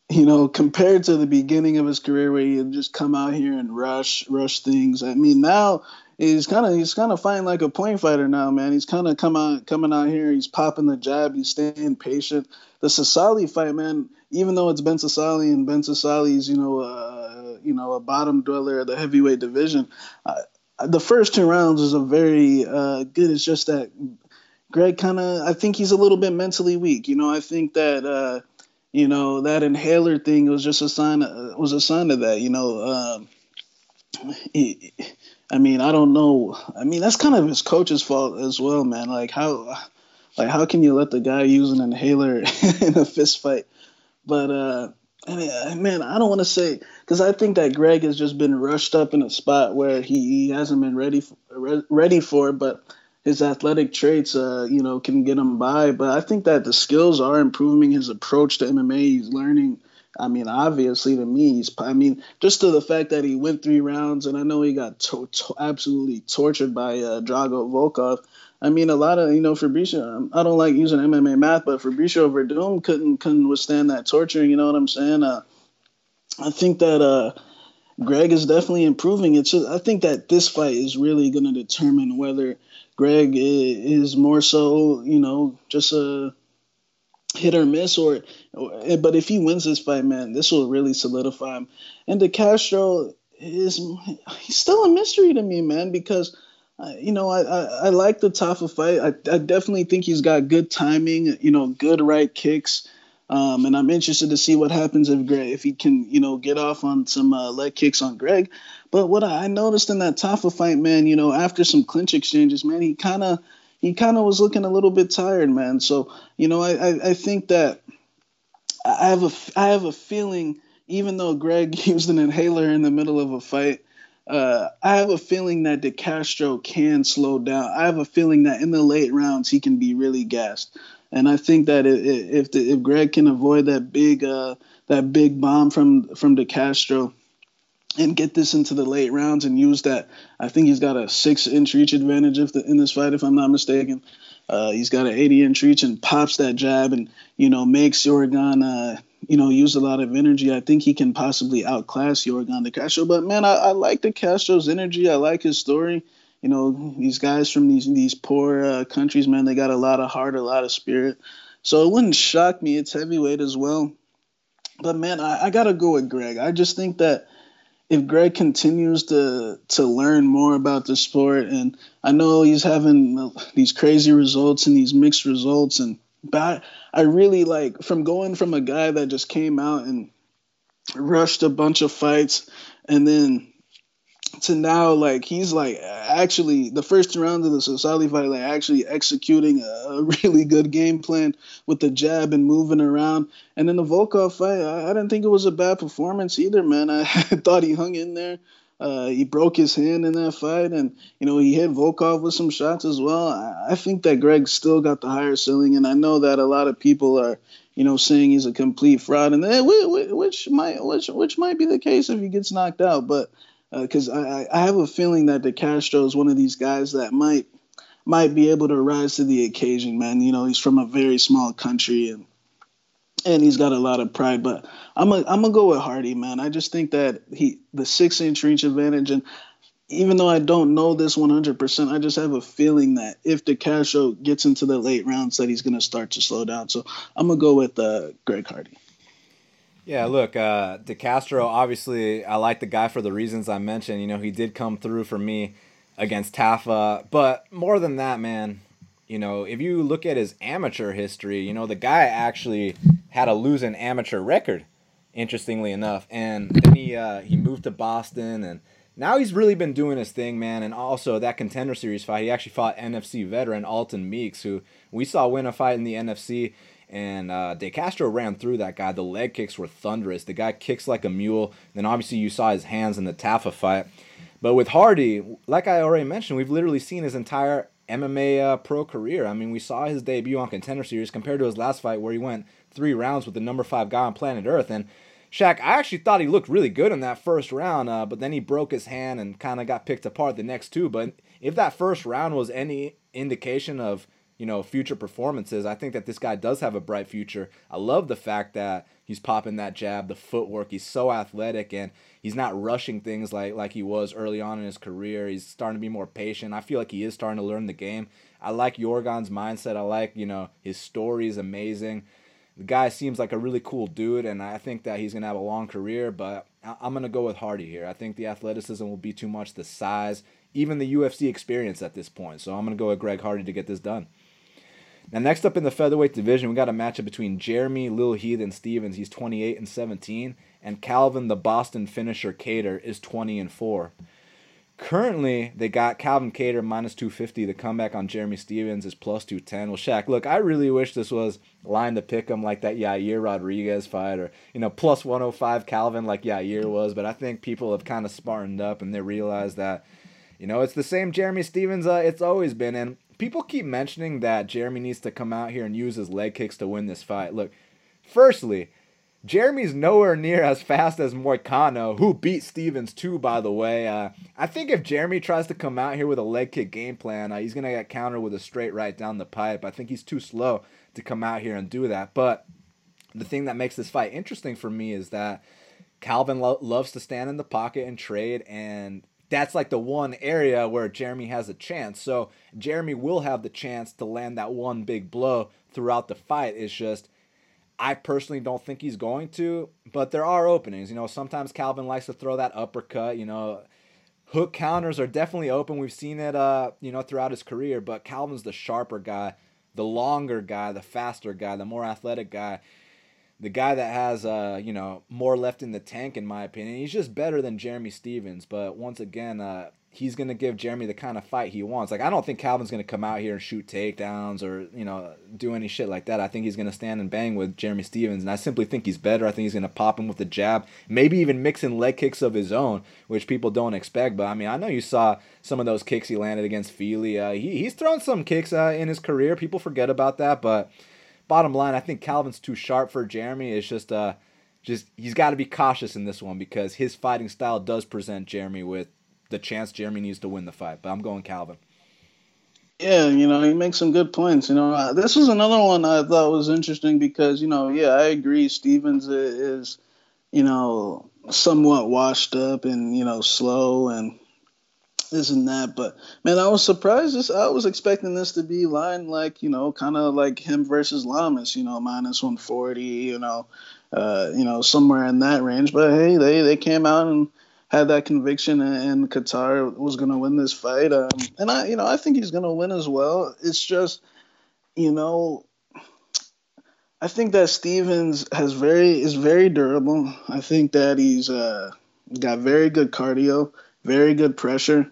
you know, compared to the beginning of his career where he had just come out here and rush, rush things. I mean, now he's kind of he's kind of fighting like a point fighter now, man. He's kind of come out coming out here. He's popping the jab. He's staying patient. The Sosoli fight, man. Even though it's Ben Sosoli and Ben Sosoli's, you know, uh, you know, a bottom dweller of the heavyweight division. Uh, the first two rounds is a very uh, good. It's just that Greg kind of. I think he's a little bit mentally weak. You know, I think that. Uh, you know that inhaler thing was just a sign. Of, was a sign of that. You know, um, I mean, I don't know. I mean, that's kind of his coach's fault as well, man. Like how, like how can you let the guy use an inhaler in a fist fight? But uh, I mean, man, I don't want to say because I think that Greg has just been rushed up in a spot where he, he hasn't been ready for, ready for but his athletic traits, uh, you know, can get him by. But I think that the skills are improving. His approach to MMA, he's learning I mean, obviously to me, he's. I mean, just to the fact that he went three rounds, and I know he got to, to, absolutely tortured by uh, Drago Volkov. I mean, a lot of you know Fabricio. Um, I don't like using MMA math, but Fabricio Werdum couldn't couldn't withstand that torture. You know what I'm saying? Uh, I think that uh, Greg is definitely improving. It's just, I think that this fight is really going to determine whether Greg is more so, you know, just a hit or miss or but if he wins this fight, man, this will really solidify him. And De Castro is he's still a mystery to me, man, because uh, you know, I, I, I like the Tafa fight. I, I definitely think he's got good timing, you know, good right kicks. Um, and I'm interested to see what happens if Greg, if he can, you know, get off on some uh, leg kicks on Greg. But what I noticed in that Tafa fight, man, you know, after some clinch exchanges, man, he kind of he kind of was looking a little bit tired, man. So you know, I, I, I think that I have a I have a feeling, even though Greg used an inhaler in the middle of a fight. Uh, I have a feeling that De Castro can slow down. I have a feeling that in the late rounds he can be really gassed. And I think that if the, if Greg can avoid that big uh, that big bomb from from De Castro and get this into the late rounds and use that, I think he's got a six inch reach advantage if the, in this fight, if I'm not mistaken. Uh, he's got an 80 inch reach and pops that jab and you know makes Yorgan uh, you know use a lot of energy. I think he can possibly outclass Yorgan De Castro. But man, I, I like De Castro's energy. I like his story you know these guys from these these poor uh, countries, man, they got a lot of heart, a lot of spirit. So it wouldn't shock me. It's heavyweight as well. But man, I, I gotta go with Greg. I just think that if Greg continues to to learn more about the sport, and I know he's having these crazy results and these mixed results, and but I, I really like from going from a guy that just came out and rushed a bunch of fights, and then to now like he's like actually the first round of the Sosoli fight like actually executing a, really good game plan with the jab and moving around. And then the Volkov fight I, I didn't think it was a bad performance either man. I thought he hung in there. Uh, he broke his hand in that fight and you know he hit Volkov with some shots as well. I, I think that Greg still got the higher ceiling and I know that a lot of people are you know saying he's a complete fraud and then which, which might which which might be the case if he gets knocked out but because uh, I, I have a feeling that De Castro is one of these guys that might might be able to rise to the occasion, man. You know, he's from a very small country and and he's got a lot of pride. But I'm a, I'm gonna go with Hardy, man. I just think that he the six inch reach advantage, and even though I don't know this 100%, I just have a feeling that if De Castro gets into the late rounds, that he's gonna start to slow down. So I'm gonna go with uh, Greg Hardy. Yeah, look, uh, De Castro, obviously, I like the guy for the reasons I mentioned. You know, he did come through for me against Tafa. But more than that, man, you know, if you look at his amateur history, you know, the guy actually had a losing amateur record, interestingly enough. And then he, uh, he moved to Boston, and now he's really been doing his thing, man. And also, that contender series fight, he actually fought UFC veteran Alton Meeks, who we saw win a fight in the UFC and uh, De Castro ran through that guy. The leg kicks were thunderous. The guy kicks like a mule. Then obviously you saw his hands in the Tafa fight. But with Hardy, like I already mentioned, we've literally seen his entire MMA uh, pro career. I mean, we saw his debut on Contender Series compared to his last fight where he went three rounds with the number five guy on planet Earth. And Shaq, I actually thought he looked really good in that first round, uh, but then he broke his hand and kind of got picked apart the next two. But if that first round was any indication of you know, future performances, I think that this guy does have a bright future. I love the fact that he's popping that jab, the footwork. He's so athletic and he's not rushing things like like he was early on in his career. He's starting to be more patient. I feel like he is starting to learn the game. I like Yorgan's mindset. I like, you know, his story is amazing. The guy seems like a really cool dude, and I think that he's going to have a long career, but I'm going to go with Hardy here. I think the athleticism will be too much, the size, even the UFC experience at this point. So I'm going to go with Greg Hardy to get this done. Now, next up in the featherweight division, we got a matchup between Jeremy Lil Heath and Stephens. He's 28 and 17, and Calvin the Boston finisher Kattar is 20 and 4. Currently, they got Calvin Kattar minus 250. The comeback on Jeremy Stephens is plus 210. Well, Shaq, look, I really wish this was line to pick him like that Yair Rodriguez fight or, you know, plus 105 Calvin like Yair was, but I think people have kind of smartened up and they realize that, you know, it's the same Jeremy Stephens uh, it's always been. And people keep mentioning that Jeremy needs to come out here and use his leg kicks to win this fight. Look, firstly, Jeremy's nowhere near as fast as Moicano, who beat Stephens too, by the way. Uh, I think if Jeremy tries to come out here with a leg kick game plan, uh, he's going to get countered with a straight right down the pipe. I think he's too slow to come out here and do that. But the thing that makes this fight interesting for me is that Calvin lo- loves to stand in the pocket and trade, and that's like the one area where Jeremy has a chance. So Jeremy will have the chance to land that one big blow throughout the fight. It's just I personally don't think he's going to, but there are openings. You know, sometimes Calvin likes to throw that uppercut. You know, hook counters are definitely open. We've seen it, uh, you know, throughout his career. But Calvin's the sharper guy, the longer guy, the faster guy, the more athletic guy the guy that has uh you know more left in the tank in my opinion he's just better than jeremy stephens but once again uh he's gonna give jeremy the kind of fight he wants. Like i don't think calvin's gonna come out here and shoot takedowns or you know do any shit like that. I think he's gonna stand and bang with jeremy stephens and i simply think he's better. I think he's gonna pop him with the jab maybe even mix in leg kicks of his own which people don't expect but i mean i know you saw some of those kicks he landed against Fili. Uh, he, he's thrown some kicks uh, in his career. People forget about that but bottom line, I think Calvin's too sharp for Jeremy. It's just uh just he's got to be cautious in this one because his fighting style does present Jeremy with the chance Jeremy needs to win the fight. But I'm going Calvin. Yeah, you know, he makes some good points. You know, uh, this was another one I thought was interesting because, you know, yeah, I agree. Stephens is, you know, somewhat washed up and, you know, slow and this and that. But man, I was surprised. This, I was expecting this to be line like you know, kind of like him versus Lamas. You know, minus one forty. You know, uh, you know, somewhere in that range. But hey, they they came out and had that conviction, and, Kattar was going to win this fight. Um, and I, you know, I think he's going to win as well. It's just, you know. I think that Stephens has very is very durable. I think that he's uh, got very good cardio, very good pressure.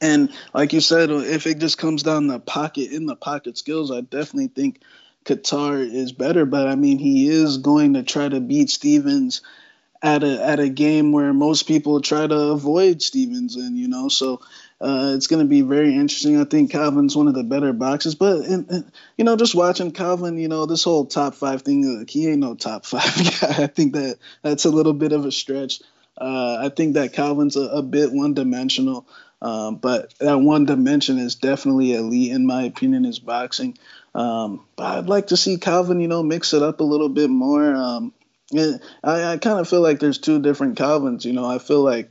And like you said, if it just comes down the pocket in the pocket skills, I definitely think Kattar is better. But I mean, he is going to try to beat Stephens at a at a game where most people try to avoid Stephens, and you know, so uh, it's going to be very interesting. I think Calvin's one of the better boxers, but and, and, you know, just watching Calvin, you know, this whole top five thing, like, he ain't no top five guy. I think that that's a little bit of a stretch. Uh, I think that Calvin's a, a bit one dimensional. Um, but that one dimension is definitely elite in my opinion is boxing. Um, but I'd like to see Calvin, you know, mix it up a little bit more. Um, I, I kind of feel like there's two different Calvins. You know, I feel like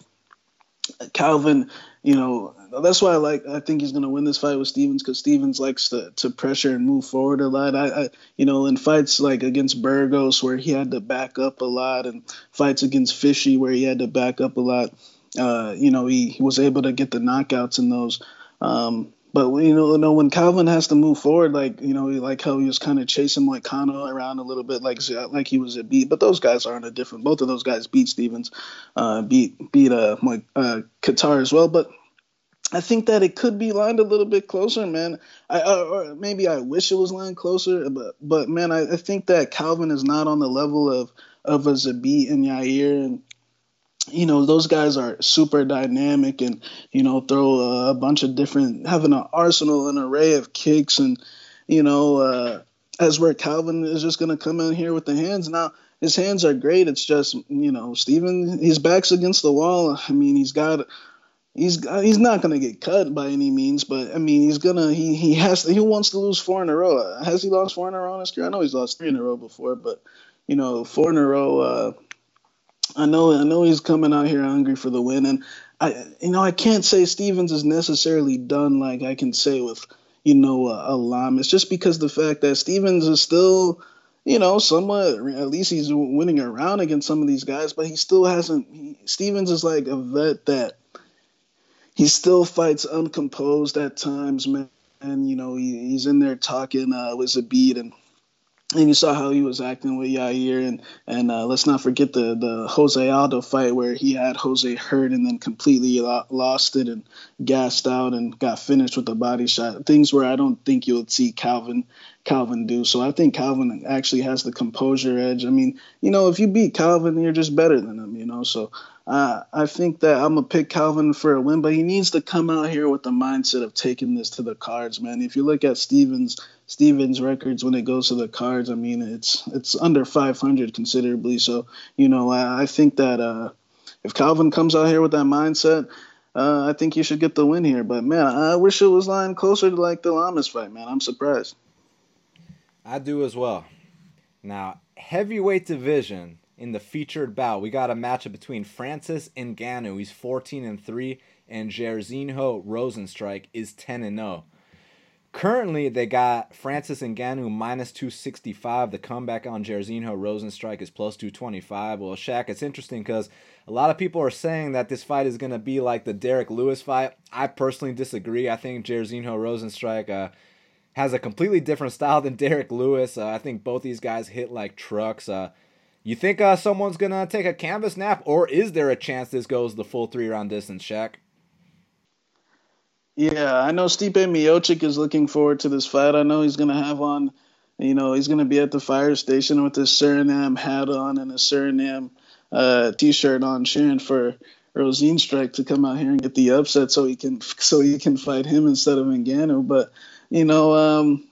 Calvin, you know, that's why I like. I think he's gonna win this fight with Stephens because Stephens likes to, to pressure and move forward a lot. I, I, you know, in fights like against Burgos where he had to back up a lot, and fights against Fishy where he had to back up a lot uh, you know, he, he, was able to get the knockouts in those. Um, but you know, you know, when Calvin has to move forward, like you know, like how he was kind of chasing Moicano around a little bit, like like he was a beat. But those guys aren't a different. Both of those guys beat Stephens, uh, beat beat uh, uh, Kattar as well. But I think that it could be lined a little bit closer, man. I or maybe I wish it was lined closer, but but man, I, I think that Calvin is not on the level of of a Zabit and Yair and you know those guys are super dynamic and you know throw a bunch of different having an arsenal an array of kicks and you know uh, as where calvin is just going to come in here with the hands. Now his hands are great. It's just you know steven his back's against the wall. I mean he's got he's he's not to get cut by any means but i mean he's gonna he he has to, he wants to lose four in a row. Has he lost four in a row in his career? I know he's lost three in a row before but you know four in a row uh, I know I know he's coming out here hungry for the win, and I you know I can't say Stephens is necessarily done like I can say with you know uh, Alam. It's just because the fact that Stephens is still you know somewhat at least he's winning around against some of these guys, but he still hasn't. He, Stephens is like a vet that he still fights uncomposed at times, man. And you know he, he's in there talking uh, with Zabit and and you saw how he was acting with Yair, and and uh, let's not forget the the Jose Aldo fight where he had Jose hurt and then completely lost it and gassed out and got finished with a body shot. Things where I don't think you'll see Calvin Calvin do. So I think Calvin actually has the composure edge. I mean, you know, if you beat Calvin, you're just better than him. You know, so uh, I think that I'm gonna pick Calvin for a win, but he needs to come out here with the mindset of taking this to the cards, man. If you look at Stephens Stephens records when it goes to the cards, I mean it's it's under 500 considerably. So you know I, I think that uh, if Calvin comes out here with that mindset, uh, I think he should get the win here. But man, I wish it was lying closer to like the Lamas fight, man. I'm surprised. I do as well. Now heavyweight division in the featured bout, we got a matchup between Francis Ngannou, he's 14 and 3, and Jairzinho Rozenstruik is 10 and 0. Currently, they got Francis Ngannou minus 265. The comeback on Jairzinho Rozenstruik is plus 225. Well, Shaq, it's interesting because a lot of people are saying that this fight is going to be like the Derek Lewis fight. I personally disagree. I think Jairzinho Rozenstruik uh, has a completely different style than Derek Lewis. Uh, I think both these guys hit like trucks. Uh, you think uh, someone's going to take a canvas nap, or is there a chance this goes the full three round distance, Shaq? Yeah, I know Stipe Miocic is looking forward to this fight. I know he's going to have on, you know, he's going to be at the fire station with his Suriname hat on and a Suriname uh, t-shirt on, cheering for Rozenstruik to come out here and get the upset so he can so he can fight him instead of Ngannou. But you know, um,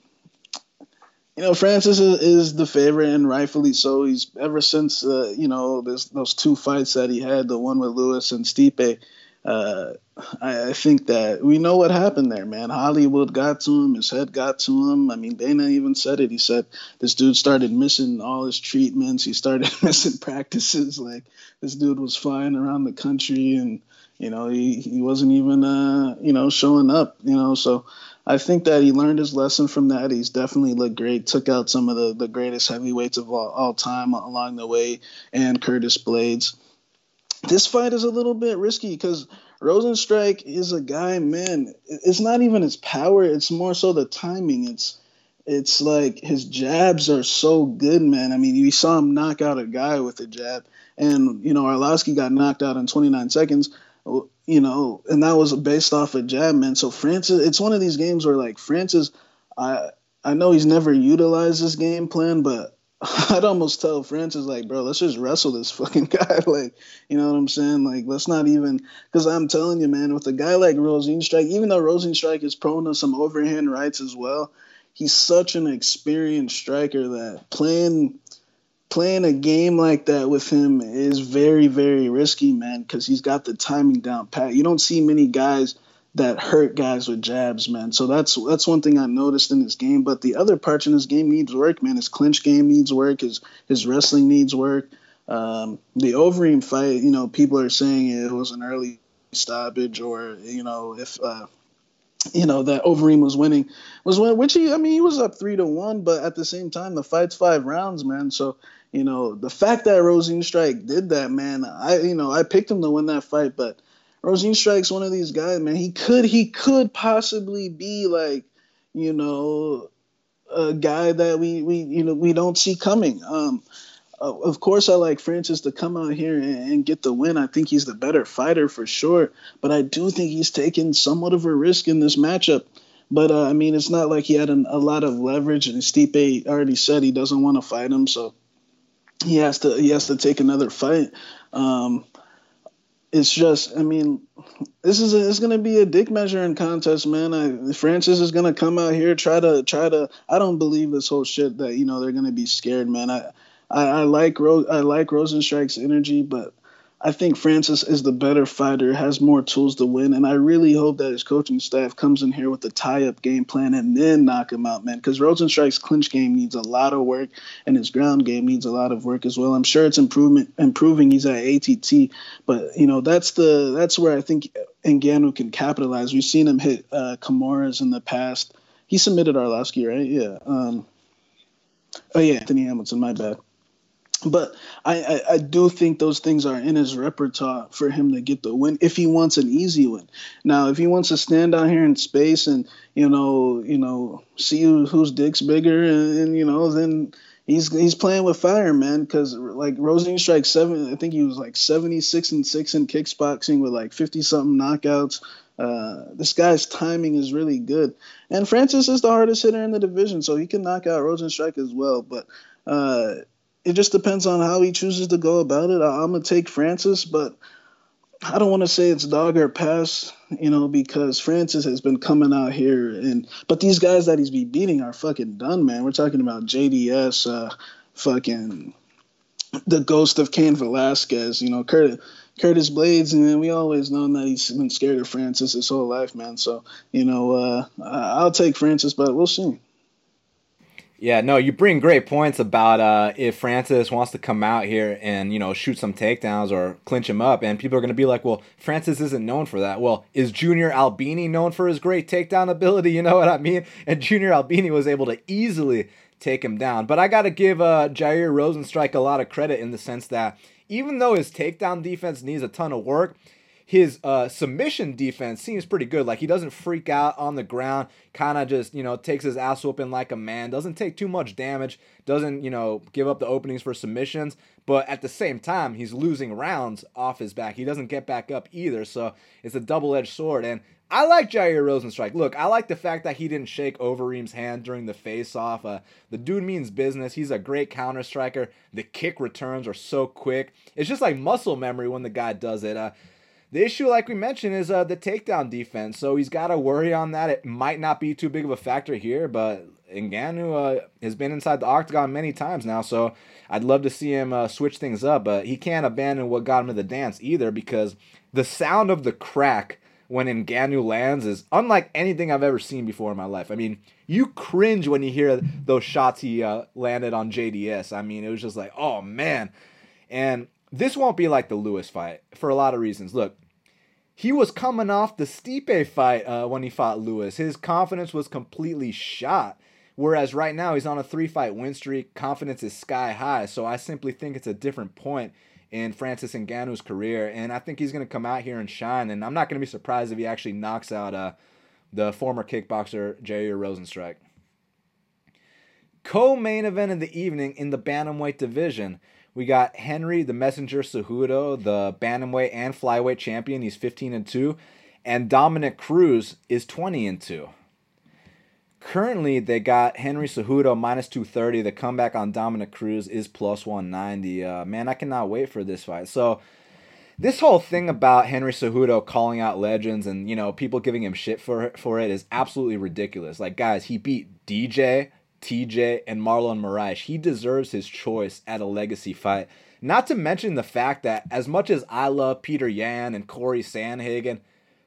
you know, Francis is, is, the favorite and rightfully so. He's ever since uh, you know those two fights that he had, the one with Lewis and Stipe uh, I, I, think that we know what happened there, man. Hollywood got to him, his head got to him. I mean, Dana even said it. He said this dude started missing all his treatments. He started missing practices. Like this dude was flying around the country, and you know he he wasn't even uh you know showing up. You know, so I think that he learned his lesson from that. He's definitely looked great. Took out some of the the greatest heavyweights of all, all time along the way, and Curtis Blaydes. this fight is a little bit risky because Rozenstruik is a guy, man. It's not even his power; it's more so the timing. It's it's like his jabs are so good, man. I mean, you saw him knock out a guy with a jab, and you know Arlovsky got knocked out in 29 seconds. You know, and that was based off a jab, man. So Francis, it's one of these games where like Francis, I I know he's never utilized this game plan, but I'd almost tell Francis like, bro, let's just wrestle this fucking guy. like, you know what I'm saying? Like, let's not even because I'm telling you, man, with a guy like Rozenstruik, even though Rozenstruik is prone to some overhand rights as well, he's such an experienced striker that playing playing a game like that with him is very, very risky, man, because he's got the timing down pat. You don't see many guys that hurt guys with jabs, man. So that's that's one thing I noticed in this game. But the other parts in this game needs work, man. His clinch game needs work. His his wrestling needs work. Um, the Overeem fight, you know, people are saying it was an early stoppage, or you know, if uh, you know that Overeem was winning, was when which he, I mean, he was up three to one, but at the same time, the fight's five rounds, man. So you know, the fact that Rozenstruik did that, man, I you know, I picked him to win that fight, but Rozenstruik's one of these guys, man. He could he could possibly be like, you know, a guy that we we you know we don't see coming. Um, of course, I like Francis to come out here and, and, get the win. I think he's the better fighter for sure, but I do think he's taking somewhat of a risk in this matchup. But uh, I mean, it's not like he had an, a lot of leverage, and Stipe already said he doesn't want to fight him, so he has to he has to take another fight. Um, it's just, I mean, this is a, it's gonna be a dick measuring contest, man. I, Francis is gonna come out here try to try to. I don't believe this whole shit that you know they're gonna be scared, man. I I, I like Ro- I like Rozenstruik's energy, but I think Francis is the better fighter, has more tools to win, and I really hope that his coaching staff comes in here with a tie-up game plan and then knock him out, man. Because Rozenstruik's clinch game needs a lot of work, and his ground game needs a lot of work as well. I'm sure it's improvement improving. He's at ATT, but you know that's the that's where I think Ngannou can capitalize. We've seen him hit uh, in the past. He submitted Arlovsky, right? Yeah. Um, oh yeah, Anthony Hamilton. My bad but I, I, I, do think those things are in his repertoire for him to get the win if he wants an easy win. Now, if he wants to stand out here in space and you know you know see who, whose dick's bigger and, and, you know then he's he's playing with fire, man. Because like Rozenstruik seven, I think he was like seventy six and six in kickboxing with like fifty something knockouts. Uh, this guy's timing is really good, and Francis is the hardest hitter in the division, so he can knock out Rozenstruik as well. But uh, it just depends on how he chooses to go about it. I, am gonna take Francis, but I don't want to say it's dog or pass, you know, because Francis has been coming out here and but these guys that he's be beating are fucking done, man. We're talking about JDS, uh, fucking the ghost of Cain Velasquez, you know, Curtis. Curtis Blaydes, and we always known that he's been scared of Francis his whole life, man. So, you know, uh, I'll take Francis, but we'll see. Yeah, no, you bring great points about uh, if Francis wants to come out here and you know shoot some takedowns or clinch him up, and people are going to be like, "Well, Francis isn't known for that." Well, is Junior Albini known for his great takedown ability? You know what I mean? And Junior Albini was able to easily take him down. But I got to give uh, Jair Rozenstruik a lot of credit in the sense that even though his takedown defense needs a ton of work, his uh, submission defense seems pretty good. Like he doesn't freak out on the ground, kind of just you know takes his ass whooping like a man. Doesn't take too much damage. Doesn't you know give up the openings for submissions. But at the same time, he's losing rounds off his back. He doesn't get back up either. So it's a double edged sword. And I like Jair Rozenstruik. Look, I like the fact that he didn't shake Overeem's hand during the face-off. Uh, the dude means business. He's a great counter striker. The kick returns are so quick. It's just like muscle memory when the guy does it. Uh, the issue, like we mentioned, is uh, the takedown defense. So he's got to worry on that. It might not be too big of a factor here, but Ngannou uh, has been inside the octagon many times now. So I'd love to see him uh, switch things up. But he can't abandon what got him to the dance either because the sound of the crack when Ngannou lands is unlike anything I've ever seen before in my life. I mean, you cringe when you hear those shots he uh, landed on JDS. I mean, it was just like, oh man. And this won't be like the Lewis fight for a lot of reasons. Look, he was coming off the Stipe fight uh, when he fought Lewis. His confidence was completely shot. Whereas right now he's on a three fight win streak. Confidence is sky high. So I simply think it's a different point in Francis Ngannou's career. And I think he's going to come out here and shine. And I'm not going to be surprised if he actually knocks out uh, the former kickboxer Jair Rozenstruik. Co main event of the evening in the Bantamweight division. We got Henry the Messenger Cejudo, the bantamweight and flyweight champion. He's 15 and 2, and Dominick Cruz is 20 and 2. Currently, they got Henry Cejudo minus 230. The comeback on Dominick Cruz is plus 190. Uh, man, I cannot wait for this fight. So, this whole thing about Henry Cejudo calling out legends and you know people giving him shit for for it is absolutely ridiculous. Like, guys, he beat DJ, TJ, and Marlon Moraes. He deserves his choice at a legacy fight. Not to mention the fact that as much as I love Petr Yan and Cory Sandhagen,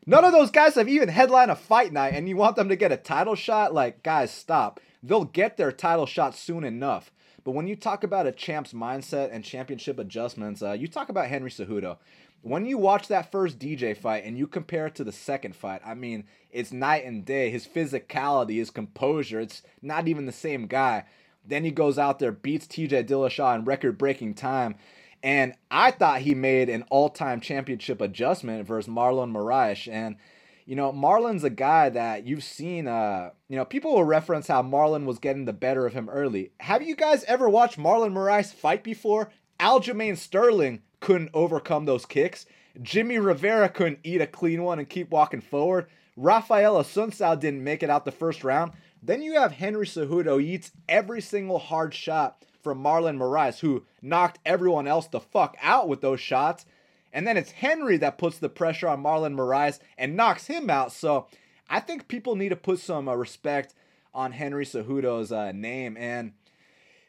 none of those guys have even headlined a fight night, and you want them to get a title shot? Like, guys, stop. They'll get their title shot soon enough. But when you talk about a champ's mindset and championship adjustments, uh, you talk about Henry Cejudo when you watch that first DJ fight and you compare it to the second fight, I mean, it's night and day. His physicality, his composure, it's not even the same guy. Then he goes out there, beats TJ Dillashaw in record breaking time. And I thought he made an all time championship adjustment versus Marlon Moraes. And, you know, Marlon's a guy that you've seen, uh, you know, people will reference how Marlon was getting the better of him early. Have you guys ever watched Marlon Moraes fight before? Aljamain Sterling couldn't overcome those kicks. Jimmy Rivera couldn't eat a clean one and keep walking forward. Rafael Assunção didn't make it out the first round. Then you have Henry Cejudo eats every single hard shot from Marlon Moraes, who knocked everyone else the fuck out with those shots. And then it's Henry that puts the pressure on Marlon Moraes and knocks him out. So I think people need to put some uh, respect on Henry Cejudo's uh, name. And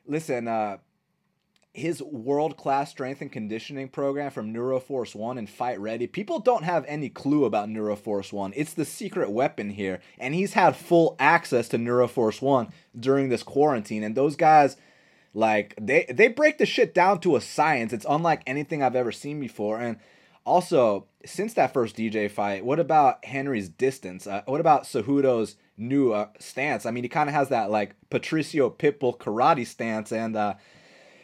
listen, uh, his world class strength and conditioning program from Neuroforce One and Fight Ready. People don't have any clue about Neuroforce One. It's the secret weapon here, and he's had full access to Neuroforce One during this quarantine. And those guys, like they they break the shit down to a science. It's unlike anything I've ever seen before. And also, since that first DJ fight, what about Henry's distance? Uh, what about Cejudo's new uh, stance? I mean, he kind of has that like Patricio Pitbull karate stance, and uh,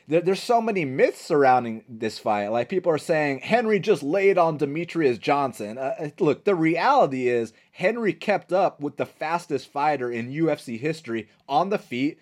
there, there's so many myths surrounding this fight. Like people are saying Henry just laid on Demetrious Johnson. Uh, uh look, the reality is Henry kept up with the fastest fighter in UFC history on the feet.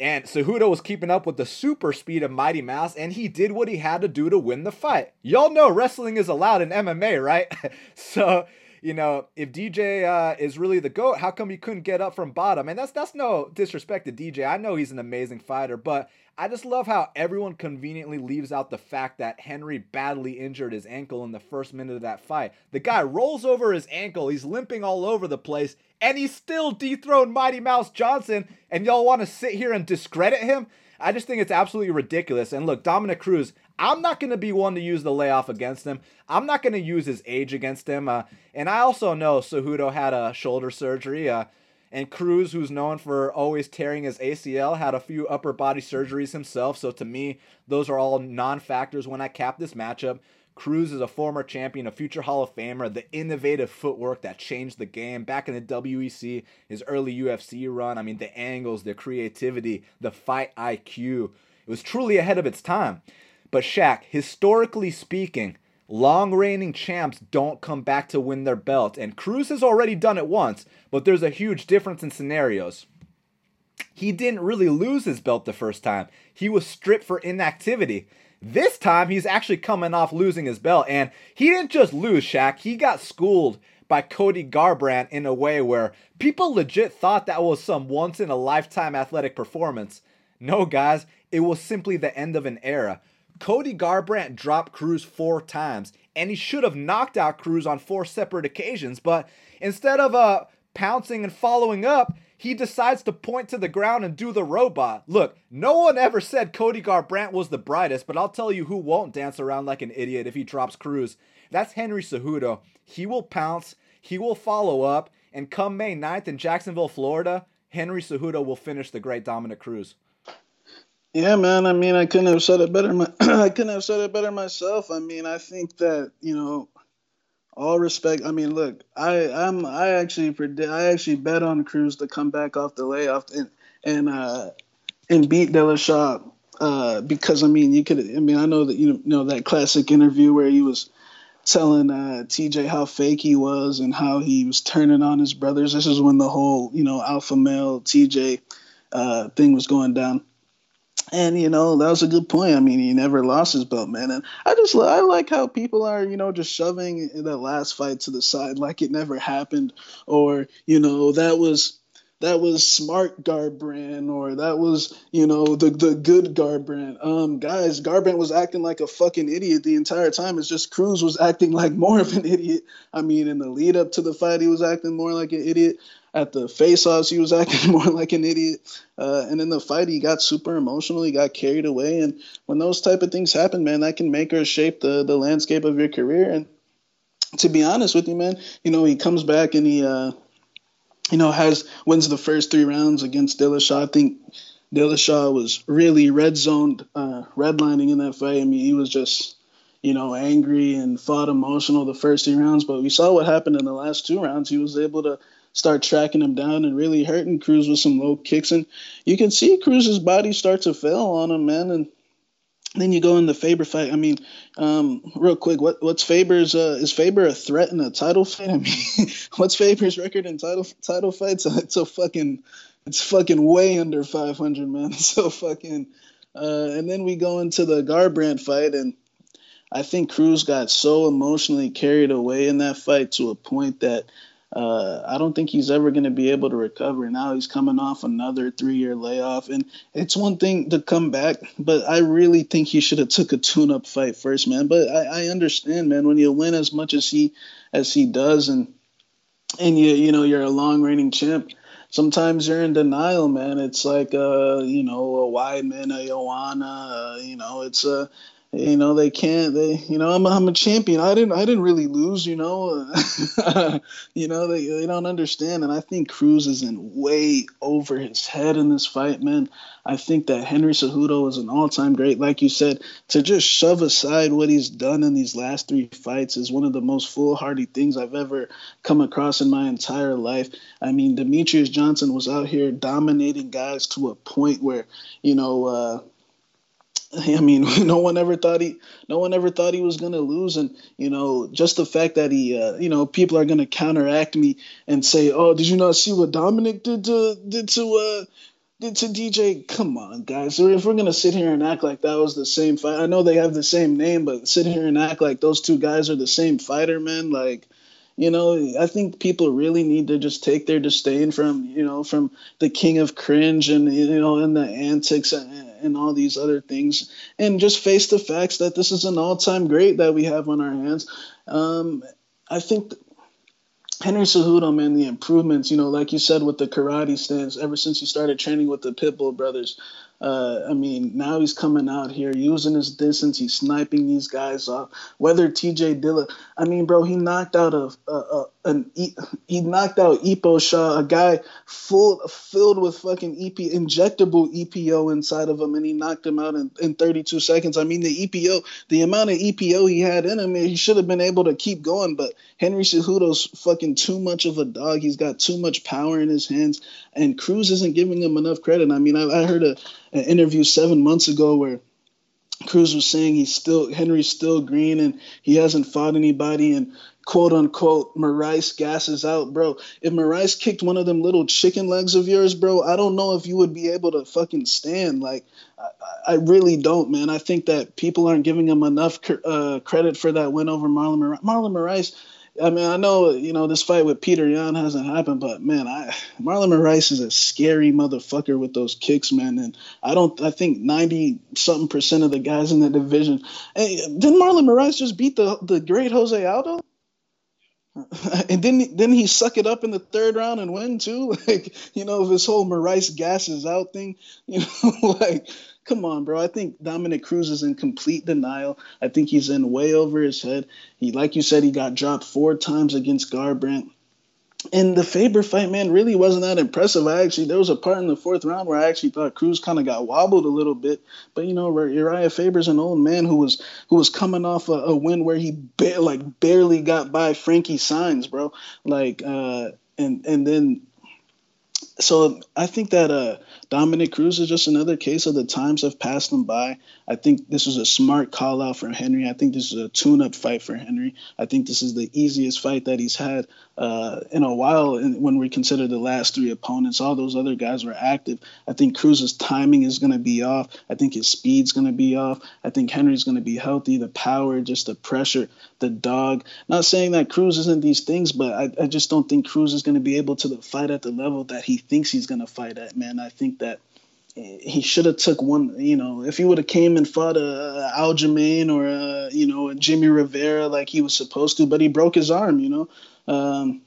And Cejudo was keeping up with the super speed of Mighty Mouse, and he did what he had to do to win the fight. Y'all know wrestling is allowed in MMA, right? so, you know, if DJ uh, is really the goat, how come he couldn't get up from bottom? And that's that's no disrespect to DJ. I know he's an amazing fighter, but I just love how everyone conveniently leaves out the fact that Henry badly injured his ankle in the first minute of that fight. The guy rolls over his ankle, he's limping all over the place, and he still dethroned Mighty Mouse Johnson, and y'all want to sit here and discredit him? I just think it's absolutely ridiculous. And look, Dominick Cruz, I'm not going to be one to use the layoff against him. I'm not going to use his age against him. Uh, and I also know Cejudo had a shoulder surgery. Uh, And Cruz, who's known for always tearing his ACL, had a few upper body surgeries himself. So to me, those are all non factors when I cap this matchup. Cruz is a former champion, a future Hall of Famer, the innovative footwork that changed the game back in the WEC, his early UFC run. I mean, the angles, the creativity, the fight IQ. It was truly ahead of its time. But Shaq, historically speaking, long reigning champs don't come back to win their belt. And Cruz has already done it once, but there's a huge difference in scenarios. He didn't really lose his belt the first time, he was stripped for inactivity. This time, he's actually coming off losing his belt, and he didn't just lose, Shaq. He got schooled by Cody Garbrandt in a way where people legit thought that was some once in a lifetime athletic performance. No, guys, it was simply the end of an era. Cody Garbrandt dropped Cruz four times, and he should have knocked out Cruz on four separate occasions, but instead of uh, pouncing and following up, he decides to point to the ground and do the robot. Look, no one ever said Cody Garbrandt was the brightest, but I'll tell you who won't dance around like an idiot if he drops Cruz. That's Henry Cejudo. He will pounce, he will follow up, and come May 9th in Jacksonville, Florida, Henry Cejudo will finish the great Dominick Cruz. Yeah, man. I mean, I couldn't have said it better. My, I couldn't have said it better myself. I mean, I think that you know all respect. I mean, look, I I'm I actually predict I actually bet on Cruz to come back off the layoff and and uh and beat Dillashaw uh because I mean you could I mean I know that you know that classic interview where he was telling uh, TJ how fake he was and how he was turning on his brothers. This is when the whole you know alpha male TJ uh, thing was going down. And you know that was a good point. I mean, he never lost his belt, man. And I just I like how people are, you know, just shoving that last fight to the side like it never happened, or you know that was that was smart Garbrandt or that was you know the the good Garbrandt. Um, guys, Garbrandt was acting like a fucking idiot the entire time. It's just Cruz was acting like more of an idiot. I mean, in the lead up to the fight, he was acting more like an idiot. At the face-offs, he was acting more like an idiot. Uh, and in the fight, he got super emotional. He got carried away. And when those type of things happen, man, that can make or shape the the landscape of your career. And to be honest with you, man, you know, he comes back and he. Uh, you know, has wins the first three rounds against Dillashaw. I think Dillashaw was really red zoned, uh, redlining in that fight. I mean, he was just, you know, angry and fought emotional the first three rounds. But we saw what happened in the last two rounds. He was able to start tracking him down and really hurting Cruz with some low kicks. And you can see Cruz's body start to fail on him, man. And then you go in the Faber fight. I mean, um, real quick, what what's Faber's uh, is Faber a threat in a title fight? I mean, what's Faber's record in title title fights? It's a fucking it's fucking way under 500, man. So fucking. Uh, and then we go into the Garbrandt fight, and I think Cruz got so emotionally carried away in that fight to a point that uh, I don't think he's ever going to be able to recover. Now he's coming off another three-year layoff, and it's one thing to come back, but I really think he should have took a tune-up fight first, man. But I, I understand, man, when you win as much as he as he does, and and you you know you're a long-reigning champ. Sometimes you're in denial, man. It's like, uh, you know, a Weidman, a Joanna, uh, you know, it's a, you know they can't they you know I'm, I'm a champion. I didn't i didn't really lose you know. You know they, they don't understand and i think cruz is in way over his head in this fight man. I think that henry cejudo is an all-time great. Like you said to just shove aside what he's done in these last three fights is one of the most foolhardy things i've ever come across in my entire life. I mean Demetrious johnson was out here dominating guys to a point where you know uh I mean, no one ever thought he, no one ever thought he was gonna lose, and you know, just the fact that he, uh, you know, people are gonna counteract me and say, "Oh, did you not see what Dominick did to did to uh did to DJ?" Come on, guys. If we're gonna sit here and act like that was the same fight, I know they have the same name, but sit here and act like those two guys are the same fighter, man. Like, you know, I think people really need to just take their disdain from, you know, from the king of cringe and you know, and the antics and, and all these other things, and just face the facts that this is an all-time great that we have on our hands. Um, I think Henry Cejudo, man, the improvements, you know, like you said with the karate stance, ever since he started training with the Pitbull brothers, Uh, I mean, now he's coming out here using his distance. He's sniping these guys off. Whether T.J. Dillon, I mean, bro, he knocked out a, a, a an he knocked out Epo Shaw, a guy full filled with fucking EP injectable EPO inside of him, and he knocked him out in, in 32 seconds. I mean, the EPO, the amount of EPO he had in him, he should have been able to keep going. But Henry Cejudo's fucking too much of a dog. He's got too much power in his hands, and Cruz isn't giving him enough credit. I mean, I, I heard a an interview seven months ago where Cruz was saying he's still Henry's still green and he hasn't fought anybody and quote unquote Moraes gasses out, bro. If Moraes kicked one of them little chicken legs of yours, bro, I don't know if you would be able to fucking stand. Like, I, I really don't, man. I think that people aren't giving him enough uh, credit for that win over Marlon Moraes. Marlon Moraes I mean, I know you know this fight with Petr Yan hasn't happened, but man, I Marlon Moraes is a scary motherfucker with those kicks, man. And I don't, I think ninety something percent of the guys in the division. Hey, didn't Marlon Moraes just beat the the great Jose Aldo? and then then he suck it up in the third round and win too. Like you know this whole Moraes gasses out thing. You know, like come on, bro. I think Dominick Cruz is in complete denial. I think he's in way over his head. He, like you said, he got dropped four times against Garbrandt. And the Faber fight, man, really wasn't that impressive. I actually, there was a part in the fourth round where I actually thought Cruz kind of got wobbled a little bit. But you know, Uriah Faber's an old man who was who was coming off a, a win where he ba- like barely got by Frankie Saenz, bro. Like, uh, and and then so I think that uh, Dominick Cruz is just another case of the times have passed him by. I think this was a smart call out for Henry. I think this is a tune up fight for Henry. I think this is the easiest fight that he's had uh, in a while when we consider the last three opponents. All those other guys were active. I think Cruz's timing is going to be off. I think his speed's going to be off. I think Henry's going to be healthy. The power, just the pressure, the dog. Not saying that Cruz isn't these things, but I, I just don't think Cruz is going to be able to fight at the level that he thinks he's going to fight at, man. I think that he should have took one. You know, if he would have came and fought a, a Aljamain or a, you know a Jimmy Rivera like he was supposed to, but he broke his arm. You know, um,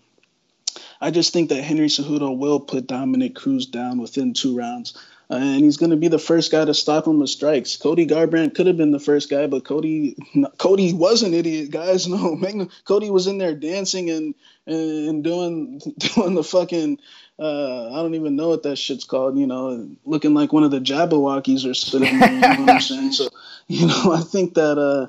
I just think that Henry Cejudo will put Dominick Cruz down within two rounds. Uh, and he's going to be the first guy to stop him with strikes. Cody Garbrandt could have been the first guy, but Cody Cody was an idiot, guys. No, Cody was in there dancing and and doing doing the fucking uh, I don't even know what that shit's called, you know, looking like one of the Jabbawockeez or something. You know what I'm saying? So, you know, I think that uh,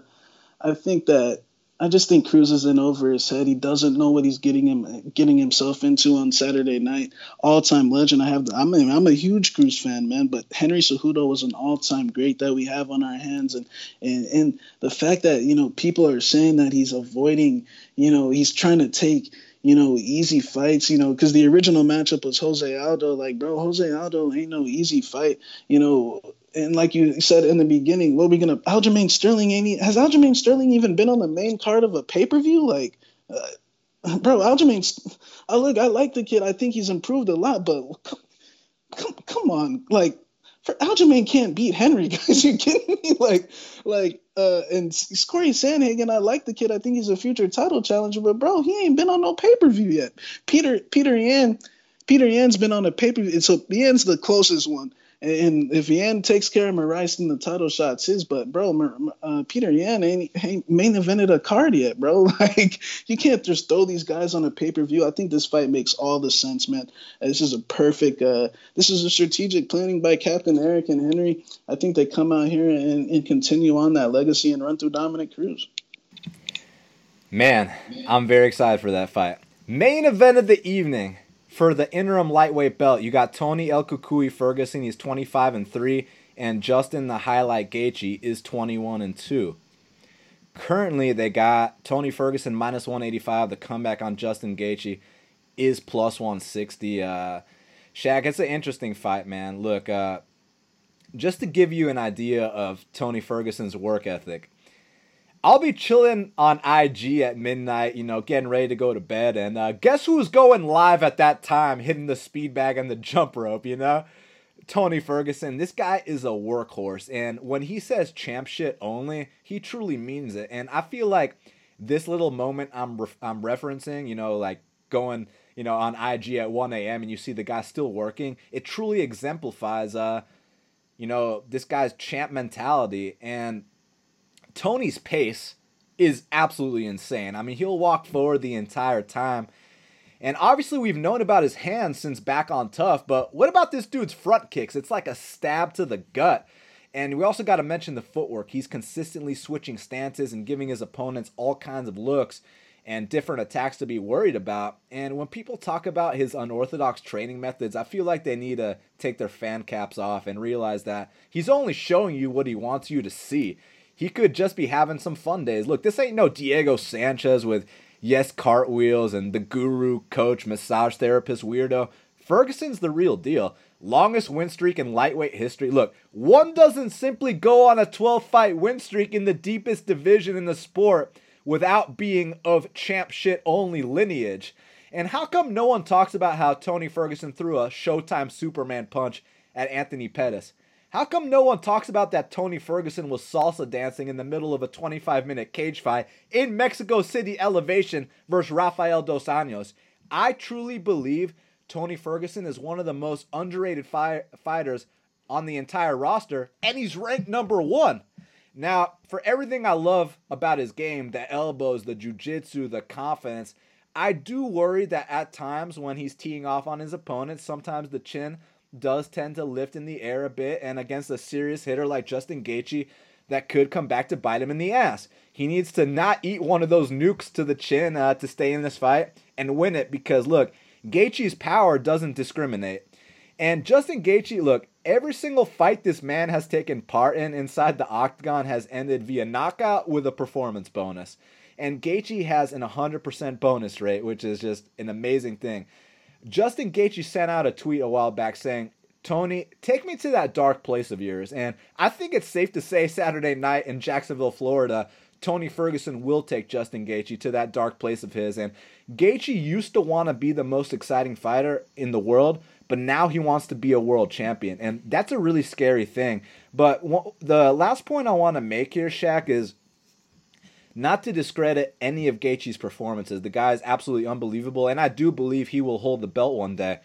I think that I just think Cruz is in over his head. He doesn't know what he's getting him getting himself into on Saturday night. All time legend. I have. The, I'm a, I'm a huge Cruz fan, man. But Henry Cejudo was an all time great that we have on our hands, and and and the fact that you know people are saying that he's avoiding, you know, he's trying to take you know, easy fights, you know, because the original matchup was Jose Aldo. Like, bro, Jose Aldo ain't no easy fight, you know. And like you said in the beginning, what are we gonna? Aljamain Sterling ain't has Aljamain Sterling even been on the main card of a pay per view? Like, uh, bro, Aljamain, I look, I like the kid. I think he's improved a lot, but come, come, on, like Aljamain can't beat Henry, guys. You kidding me? Like, like, uh, and Cory Sandhagen, I like the kid. I think he's a future title challenger, but bro, he ain't been on no pay per view yet. Petr Petr Yan, Petr Yan's been on a pay per view, so Yan's the closest one. And if Yan takes care of Moraes in the title shots, his. But bro, uh, Petr Yan ain't, ain't main evented a card yet, bro. Like you can't just throw these guys on a pay per view. I think this fight makes all the sense, man. This is a perfect. Uh, this is a strategic planning by Captain Eric and Henry. I think they come out here and, and continue on that legacy and run through Dominick Cruz. Man, I'm very excited for that fight. Main event of the evening for the interim lightweight belt, you got Tony El Cucuy Ferguson. He's 25 and 3. And Justin the Highlight Gaethje is 21 and 2. Currently, they got Tony Ferguson minus 185. The comeback on Justin Gaethje is plus 160. Uh, Shaq, it's an interesting fight, man. Look, uh, just to give you an idea of Tony Ferguson's work ethic, I'll be chilling on IG at midnight, you know, getting ready to go to bed. And uh, guess who's going live at that time, hitting the speed bag and the jump rope, you know? Tony Ferguson. This guy is a workhorse. And when he says champ shit only, he truly means it. And I feel like this little moment I'm, re- I'm referencing, you know, like going, you know, on IG at 1 a.m. and you see the guy still working, it truly exemplifies uh, you know, this guy's champ mentality and Tony's pace is absolutely insane. I mean, he'll walk forward the entire time. And obviously, we've known about his hands since back on TUF, but what about this dude's front kicks? It's like a stab to the gut. And we also got to mention the footwork. He's consistently switching stances and giving his opponents all kinds of looks and different attacks to be worried about. And when people talk about his unorthodox training methods, I feel like they need to take their fan caps off and realize that he's only showing you what he wants you to see. He could just be having some fun days. Look, this ain't no Diego Sanchez with yes cartwheels and the guru coach massage therapist weirdo. Ferguson's the real deal. Longest win streak in lightweight history. Look, one doesn't simply go on a 12 fight win streak in the deepest division in the sport without being of champ shit only lineage. And how come no one talks about how Tony Ferguson threw a Showtime Superman punch at Anthony Pettis? How come no one talks about that Tony Ferguson was salsa dancing in the middle of a 25 minute cage fight in Mexico City Elevation versus Rafael Dos Anjos? I truly believe Tony Ferguson is one of the most underrated fi- fighters on the entire roster, and he's ranked number one. Now, for everything I love about his game, the elbows, the jujitsu, the confidence, I do worry that at times when he's teeing off on his opponents, sometimes the chin does tend to lift in the air a bit, and against a serious hitter like Justin Gaethje, that could come back to bite him in the ass. He needs to not eat one of those nukes to the chin uh, to stay in this fight and win it because look, Gaethje's power doesn't discriminate. And Justin Gaethje, look, every single fight this man has taken part in inside the octagon has ended via knockout with a performance bonus. And Gaethje has an 100% bonus rate, which is just an amazing thing. Justin Gaethje sent out a tweet a while back saying, Tony, take me to that dark place of yours. And I think it's safe to say Saturday night in Jacksonville, Florida, Tony Ferguson will take Justin Gaethje to that dark place of his. And Gaethje used to want to be the most exciting fighter in the world, but now he wants to be a world champion. And that's a really scary thing. But the last point I want to make here, Shaq, is not to discredit any of Gaethje's performances. The guy is absolutely unbelievable, and I do believe he will hold the belt one day.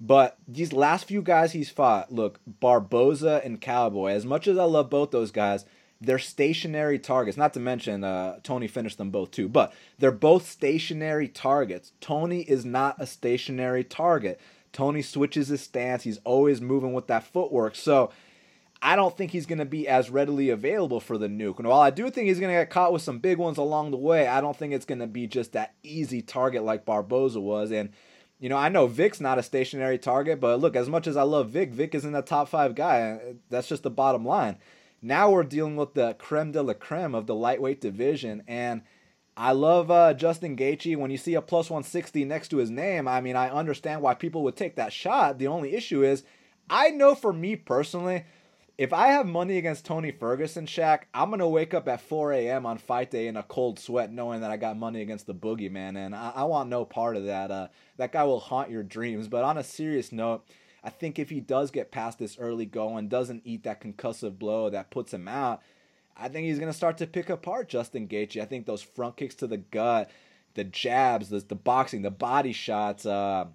But these last few guys he's fought, look, Barboza and Cowboy, as much as I love both those guys, they're stationary targets. Not to mention, uh, Tony finished them both too, but they're both stationary targets. Tony is not a stationary target. Tony switches his stance. He's always moving with that footwork. So I don't think he's going to be as readily available for the nuke. And while I do think he's going to get caught with some big ones along the way, I don't think it's going to be just that easy target like Barboza was. And, you know, I know Vic's not a stationary target, but look, as much as I love Vic, Vic isn't a top five guy. That's just the bottom line. Now we're dealing with the creme de la creme of the lightweight division. And I love uh, Justin Gaethje. When you see a plus 160 next to his name, I mean, I understand why people would take that shot. The only issue is, I know for me personally, if I have money against Tony Ferguson, Shaq, I'm gonna wake up at 4 a.m. on fight day in a cold sweat, knowing that I got money against the boogeyman, and I, I want no part of that. Uh, that guy will haunt your dreams. But on a serious note, I think if he does get past this early going, and doesn't eat that concussive blow that puts him out, I think he's to start to pick apart Justin Gaethje. I think those front kicks to the gut, the jabs, the, the boxing, the body shots. Uh,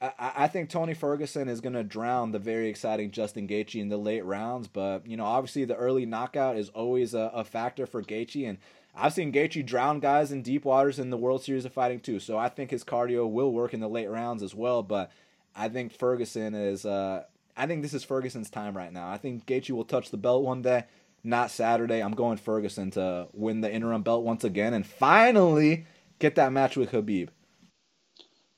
I, I think Tony Ferguson is going to drown the very exciting Justin Gaethje in the late rounds. But, you know, obviously the early knockout is always a, a factor for Gaethje. And I've seen Gaethje drown guys in deep waters in the World Series of Fighting too. So I think his cardio will work in the late rounds as well. But I think Ferguson is. Uh, I think this is Ferguson's time right now. I think Gaethje will touch the belt one day not Saturday. I'm going Ferguson to win the interim belt once again and finally get that match with Khabib.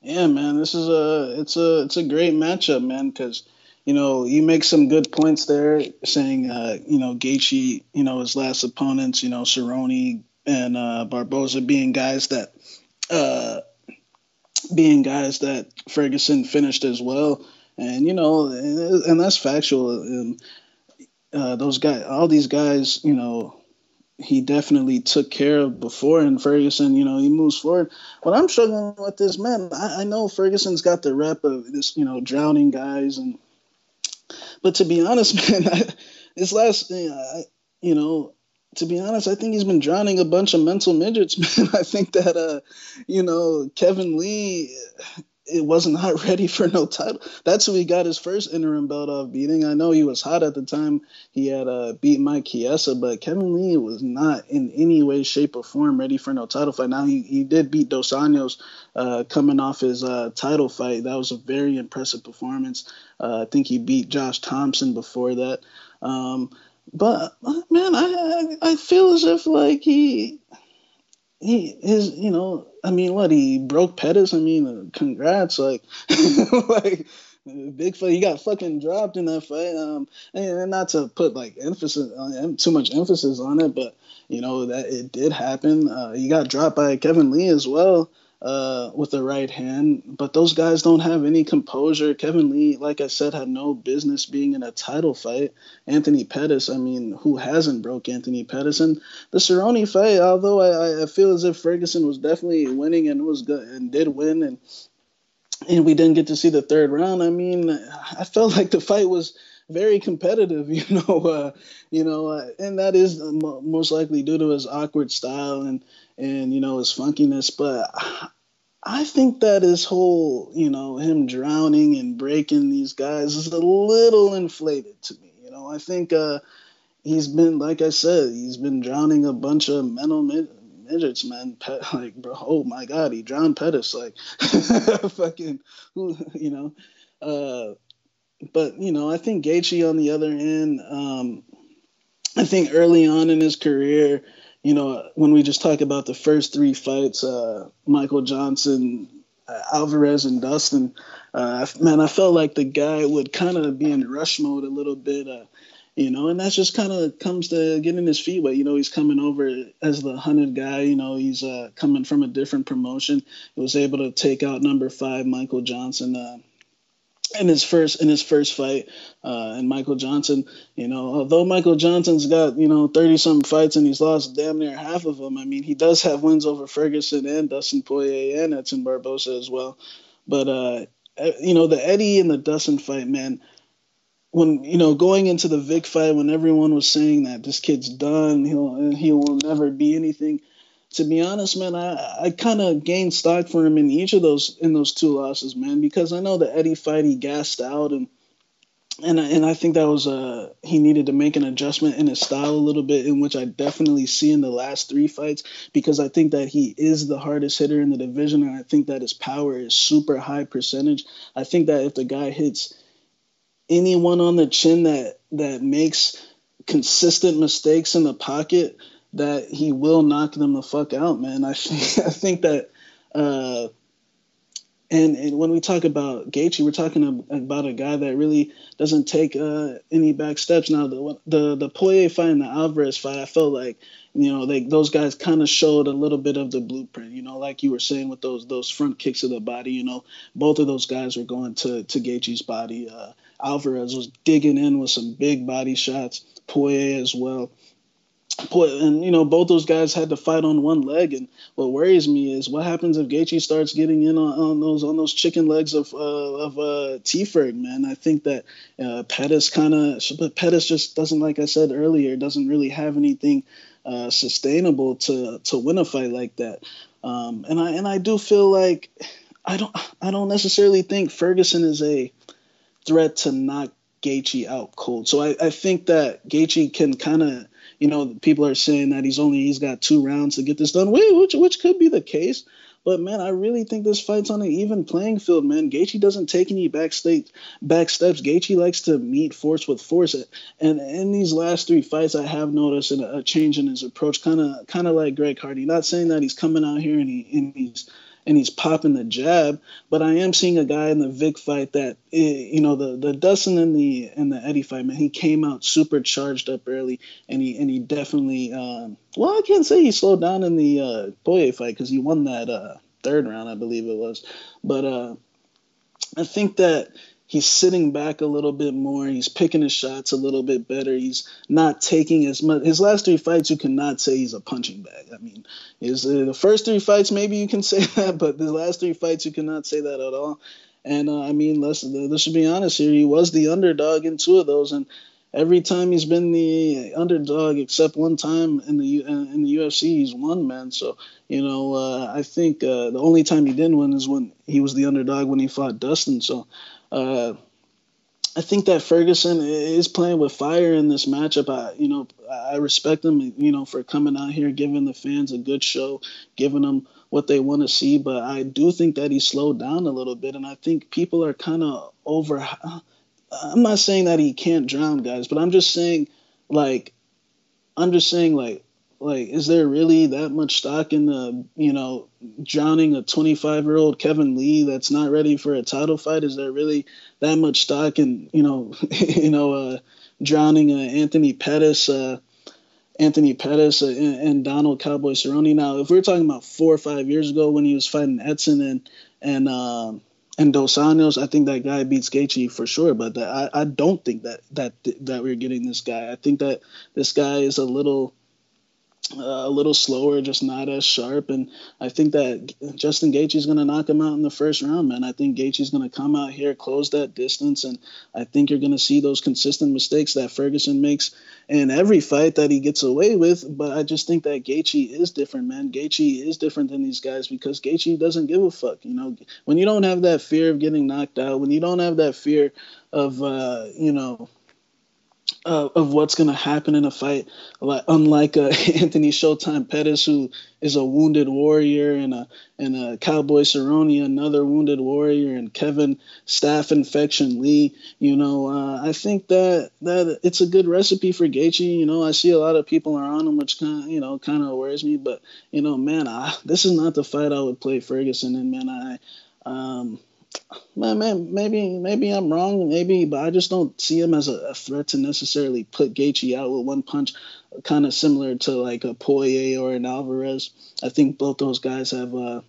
Yeah, man, this is a it's a it's a great matchup, man, because you know you make some good points there, saying uh, you know Gaethje, you know his last opponents, you know Cerrone and uh, Barboza being guys that uh, being guys that Ferguson finished as well, and you know and, and that's factual. And uh, those guys, all these guys, you know, he definitely took care of before. And Ferguson, you know, he moves forward. What I'm struggling with this, man, I, I know Ferguson's got the rep of this, you know, drowning guys, and but to be honest, man, I, this last, you know, to be honest, I think he's been drowning a bunch of mental midgets, man. I think that, uh, you know, Kevin Lee it wasn't not ready for no title. That's who he got his first interim belt off beating. I know he was hot at the time. He had uh, beat Mike Chiesa, but Kevin Lee was not in any way, shape, or form ready for no title fight. Now he, he did beat Dos Anjos uh, coming off his uh, title fight. That was a very impressive performance. Uh, I think he beat Josh Thomson before that. Um, but man, I, I I feel as if like he he his you know I mean what he broke Pettis. I mean congrats like like big fight. He got fucking dropped in that fight. Um, and not to put like emphasis on too much emphasis on it, but you know that it did happen. Uh, he got dropped by Kevin Lee as well uh, with the right hand, but those guys don't have any composure. Kevin Lee, like I said, had no business being in a title fight. Anthony Pettis, I mean, who hasn't broke Anthony Pettis? And the Cerrone fight, although I, I feel as if Ferguson was definitely winning and was good and did win, and and we didn't get to see the third round. I mean, I felt like the fight was very competitive, you know, uh, you know, uh, and that is most likely due to his awkward style and and you know his funkiness. But I think that his whole, you know, him drowning and breaking these guys is a little inflated to me. You know, I think uh, he's been, like I said, he's been drowning a bunch of mental mid- midgets, man. Pet, like, bro, oh my God, he drowned Pettis, like, fucking, who, you know. Uh, but you know, I think Gaethje on the other end, um, I think early on in his career, you know, when we just talk about the first three fights, uh, Michael Johnson, uh, Alvarez, and Dustin, uh, man, I felt like the guy would kind of be in rush mode a little bit, uh, you know, and that's just kind of comes to getting his feet wet. You know, he's coming over as the hunted guy. You know, he's uh, coming from a different promotion. He was able to take out number five, Michael Johnson uh, in his first in his first fight uh, and Michael Johnson, you know, although Michael Johnson's got you know thirty something fights and he's lost damn near half of them. I mean, he does have wins over Ferguson and Dustin Poirier and Edson Barboza as well. But uh, you know, the Eddie and the Dustin fight, man. When you know going into the Vic fight, when everyone was saying that this kid's done, he'll he will never be anything to be honest, man, I, I kind of gained stock for him in each of those in those two losses, man, because I know the Eddie fight he gassed out and and I, and I think that was uh he needed to make an adjustment in his style a little bit, in which I definitely see in the last three fights because I think that he is the hardest hitter in the division, and I think that his power is super high percentage. I think that if the guy hits anyone on the chin that that makes consistent mistakes in the pocket, that he will knock them the fuck out, man. I think I think that uh, and and when we talk about Gaethje, we're talking about a guy that really doesn't take uh, any back steps. Now the the the Poirier fight and the Alvarez fight, I felt like you know they those guys kind of showed a little bit of the blueprint. You know, like you were saying with those those front kicks of the body. You know, both of those guys were going to to Gaethje's body. Uh, Alvarez was digging in with some big body shots. Poirier as well and you know both those guys had to fight on one leg. And what worries me is what happens if Gaethje starts getting in on, on those on those chicken legs of uh, of uh, T-Ferg, man. I think that uh, Pettis kind of but Pettis just doesn't like I said earlier doesn't really have anything uh, sustainable to to win a fight like that. Um, and I and I do feel like I don't I don't necessarily think Ferguson is a threat to knock Gaethje out cold. So I, I think that Gaethje can kind of you know, people are saying that he's only he's got two rounds to get this done, which which could be the case. But man, I really think this fight's on an even playing field, man. Gaethje doesn't take any backstage back steps. Gaethje likes to meet force with force, and in these last three fights, I have noticed a, change in his approach, kind of kind of like Greg Hardy. Not saying that he's coming out here and, he, and he's and he's popping the jab. But I am seeing a guy in the Vic fight that eh, you know the the Dustin and the and the Eddie fight man. He came out super charged up early, and he and he definitely um, well I can't say he slowed down in the uh, Poirier fight because he won that uh, third round I believe it was, but uh, I think that he's sitting back a little bit more. He's picking his shots a little bit better. He's not taking as much. His last three fights, you cannot say he's a punching bag. I mean, uh, the first three fights maybe you can say that, but the last three fights you cannot say that at all. And uh, I mean, let's let's be honest here. He was the underdog in two of those, and every time he's been the underdog, except one time in the in the UFC, he's won, man. So you know, uh, I think uh, the only time he didn't win is when he was the underdog when he fought Dustin. So. Uh, I think that Ferguson is playing with fire in this matchup. I, you know, I respect him, you know, for coming out here, giving the fans a good show, giving them what they want to see. But I do think that he slowed down a little bit, and I think people are kind of over. I'm not saying that he can't drown guys, but I'm just saying, like, I'm just saying, like, like, is there really that much stock in the, you know, drowning a 25 year old Kevin Lee that's not ready for a title fight? Is there really that much stock in, you know, you know, uh, drowning uh, Anthony Pettis, uh, Anthony Pettis uh, and, Donald Cowboy Cerrone? Now, if we're talking about four or five years ago when he was fighting Edson and and um, and Dos Anjos, I think that guy beats Gaethje for sure. But that, I, I don't think that that that we're getting this guy. I think that this guy is a little uh, a little slower, just not as sharp. And I think that Justin Gaethje is going to knock him out in the first round, man. I think Gaethje is going to come out here, close that distance, and I think you're going to see those consistent mistakes that Ferguson makes in every fight that he gets away with. But I just think that Gaethje is different, man. Gaethje is different than these guys because Gaethje doesn't give a fuck. You know, when you don't have that fear of getting knocked out, when you don't have that fear of, uh, you know, uh, of what's going to happen in a fight. Like, unlike uh, Anthony Showtime Pettis, who is a wounded warrior, and a and a Cowboy Cerrone, another wounded warrior, and Kevin Staff Infection Lee. You know, uh, I think that that it's a good recipe for Gaethje. You know, I see a lot of people are on him, which kind you know kind of worries me. But you know, man, I, this is not the fight I would play Ferguson in. Man, I. Um, man, man, maybe maybe I'm wrong, maybe, but I just don't see him as a, a threat to necessarily put Gaethje out with one punch, kind of similar to like a Poirier or an Alvarez. I think both those guys have uh,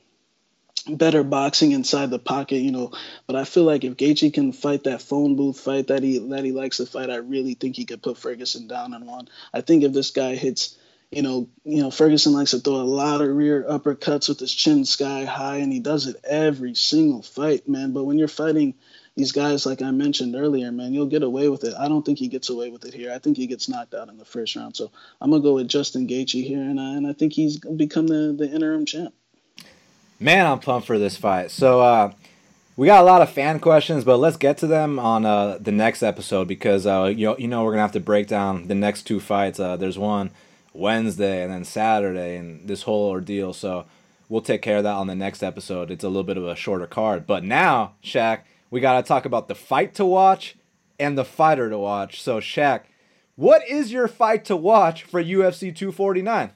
better boxing inside the pocket, you know. But I feel like if Gaethje can fight that phone booth fight that he that he likes to fight, I really think he could put Ferguson down in one. I think if this guy hits you know, you know, Ferguson likes to throw a lot of rear uppercuts with his chin sky high, and he does it every single fight, man. But when you're fighting these guys, like I mentioned earlier, man, you'll get away with it. I don't think he gets away with it here. I think he gets knocked out in the first round. So I'm gonna go with Justin Gaethje here, and I, and I think he's become the the interim champ. Man, I'm pumped for this fight. So uh, we got a lot of fan questions, but let's get to them on uh, the next episode because uh, you know, you know we're gonna have to break down the next two fights. Uh, there's one Wednesday and then Saturday and this whole ordeal. So we'll take care of that on the next episode. It's a little bit of a shorter card. But now, Shaq, we got to talk about the fight to watch and the fighter to watch. So, Shaq, what is your fight to watch for UFC 249?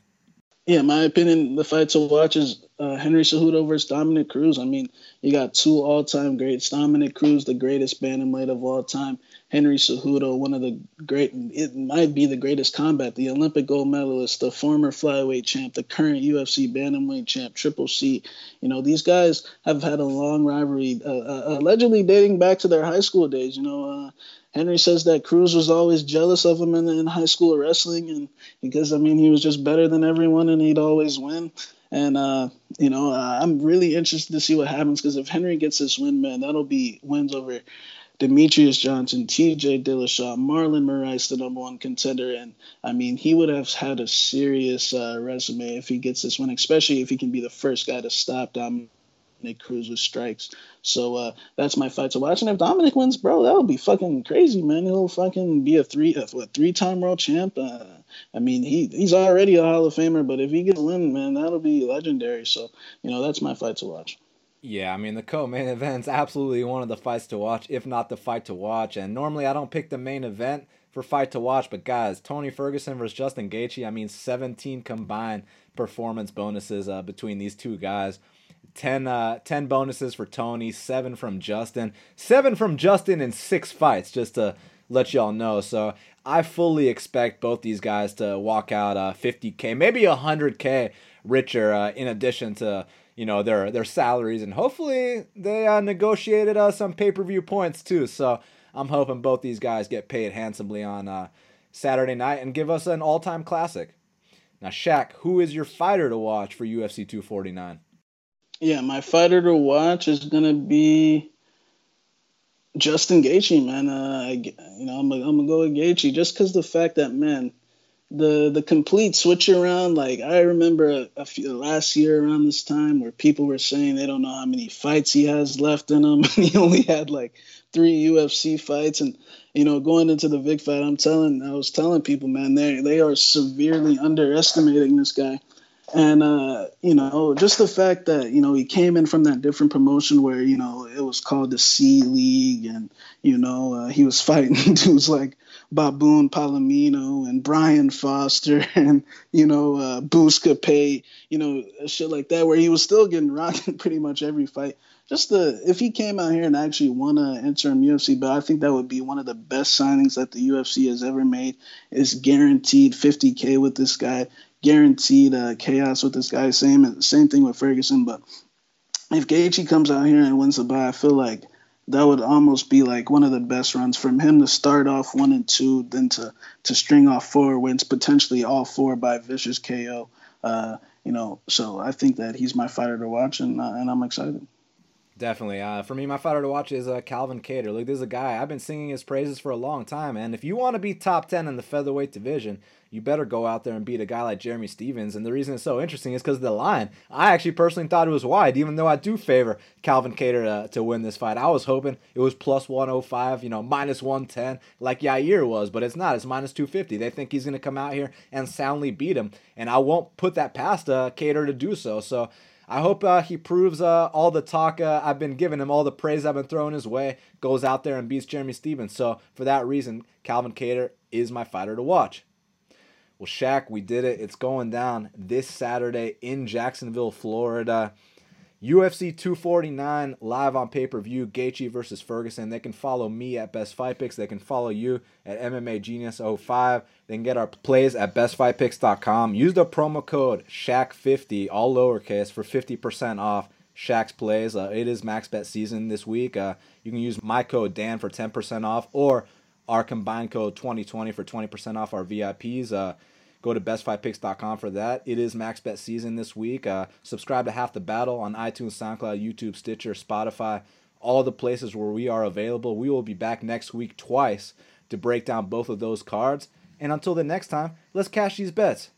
Yeah, my opinion, the fight to watch is uh, Henry Cejudo versus Dominick Cruz. I mean, you got two all-time greats. Dominick Cruz, the greatest bantamweight of all time. Henry Cejudo, one of the great, it might be the greatest combat, the Olympic gold medalist, the former flyweight champ, the current UFC bantamweight champ, Triple C. You know, these guys have had a long rivalry, uh, uh, allegedly dating back to their high school days. You know, uh, Henry says that Cruz was always jealous of him in, in high school wrestling, and because I mean he was just better than everyone and he'd always win. And uh, you know, I'm really interested to see what happens because if Henry gets this win, man, that'll be wins over Demetrious Johnson, TJ Dillashaw, Marlon Moraes, the number one contender. And I mean, he would have had a serious uh, resume if he gets this win, especially if he can be the first guy to stop Dominick Cruz with strikes. So uh, that's my fight to watch. And if Dominick wins, bro, that would be fucking crazy, man. He'll fucking be a three, a, what, three-time world champ. Uh, I mean, he he's already a Hall of Famer, but if he gets a win, man, that'll be legendary. So you know, that's my fight to watch. Yeah, I mean the co-main event's absolutely one of the fights to watch, if not the fight to watch. And normally I don't pick the main event for fight to watch, but guys, Tony Ferguson versus Justin Gaethje. I mean, 17 combined performance bonuses uh, between these two guys. 10, uh, 10 bonuses for Tony, seven from Justin, seven from Justin in six fights, just to let y'all know. So I fully expect both these guys to walk out uh, 50k, maybe 100k richer, uh, in addition to you know their their salaries and hopefully they uh, negotiated uh, some pay-per-view points too. So i'm hoping both these guys get paid handsomely on uh, saturday night and give us an all-time classic. Now Shaq, who is your fighter to watch for ufc 249 yeah my fighter to watch is gonna be Justin Gaethje, man. Uh, I, you know, I'm, I'm gonna go with Gaethje just because the fact that man, the the complete switch around. Like I remember a, a, few last year around this time where people were saying they don't know how many fights he has left in him. he only had like three UFC fights, and you know, going into the big fight, I'm telling, I was telling people, man, they they are severely underestimating this guy. And uh, you know, just the fact that you know he came in from that different promotion where you know it was called the C League, and you know uh, he was fighting dudes like Baboon Palomino and Brian Foster and you know uh, Buscapé, you know shit like that, where he was still getting rocked in pretty much every fight. Just the if he came out here and actually won an interim UFC but I think that would be one of the best signings that the UFC has ever made. Is guaranteed 50k with this guy, guaranteed uh, chaos with this guy. Same same thing with Ferguson, but if Gaethje comes out here and wins the buy, I feel like that would almost be like one of the best runs from him to start off one and two, then to to string off four wins, potentially all four by vicious KO. Uh, you know, so I think that he's my fighter to watch, and uh, and I'm excited. Definitely. Uh, for me, my fighter to watch is uh, Calvin Kattar. Look, this is a guy I've been singing his praises for a long time, and if you want to be top ten in the featherweight division, you better go out there and beat a guy like Jeremy Stephens. And the reason it's so interesting is because of the line. I actually personally thought it was wide, even though I do favor Calvin Kattar to, to win this fight. I was hoping it was plus 105, you know, minus 110, like Yair was, but it's not. It's minus 250. They think he's going to come out here and soundly beat him, and I won't put that past uh, Kattar to do so. So. I hope uh, he proves uh, all the talk uh, I've been giving him, all the praise I've been throwing his way, goes out there and beats Jeremy Stephens. So for that reason, Calvin Kattar is my fighter to watch. Well, Shaq, we did it. It's going down this Saturday in Jacksonville, Florida. UFC 249 live on pay per view. Gaethje versus Ferguson. They can follow me at Best Fight Picks. They can follow you at MMA Genius 05. They can get our plays at bestfightpicks.com. Use the promo code SHAQ50, all lowercase, for 50% off Shaq's plays. Uh, it is max bet season this week. Uh, you can use my code Dan for 10% off or our combined code 2020 for 20% off our VIPs. Uh, Go to bestfightpicks.com for that. It is max bet season this week. Uh, subscribe to Half the Battle on iTunes, SoundCloud, YouTube, Stitcher, Spotify, all the places where we are available. We will be back next week twice to break down both of those cards. And until the next time, let's cash these bets.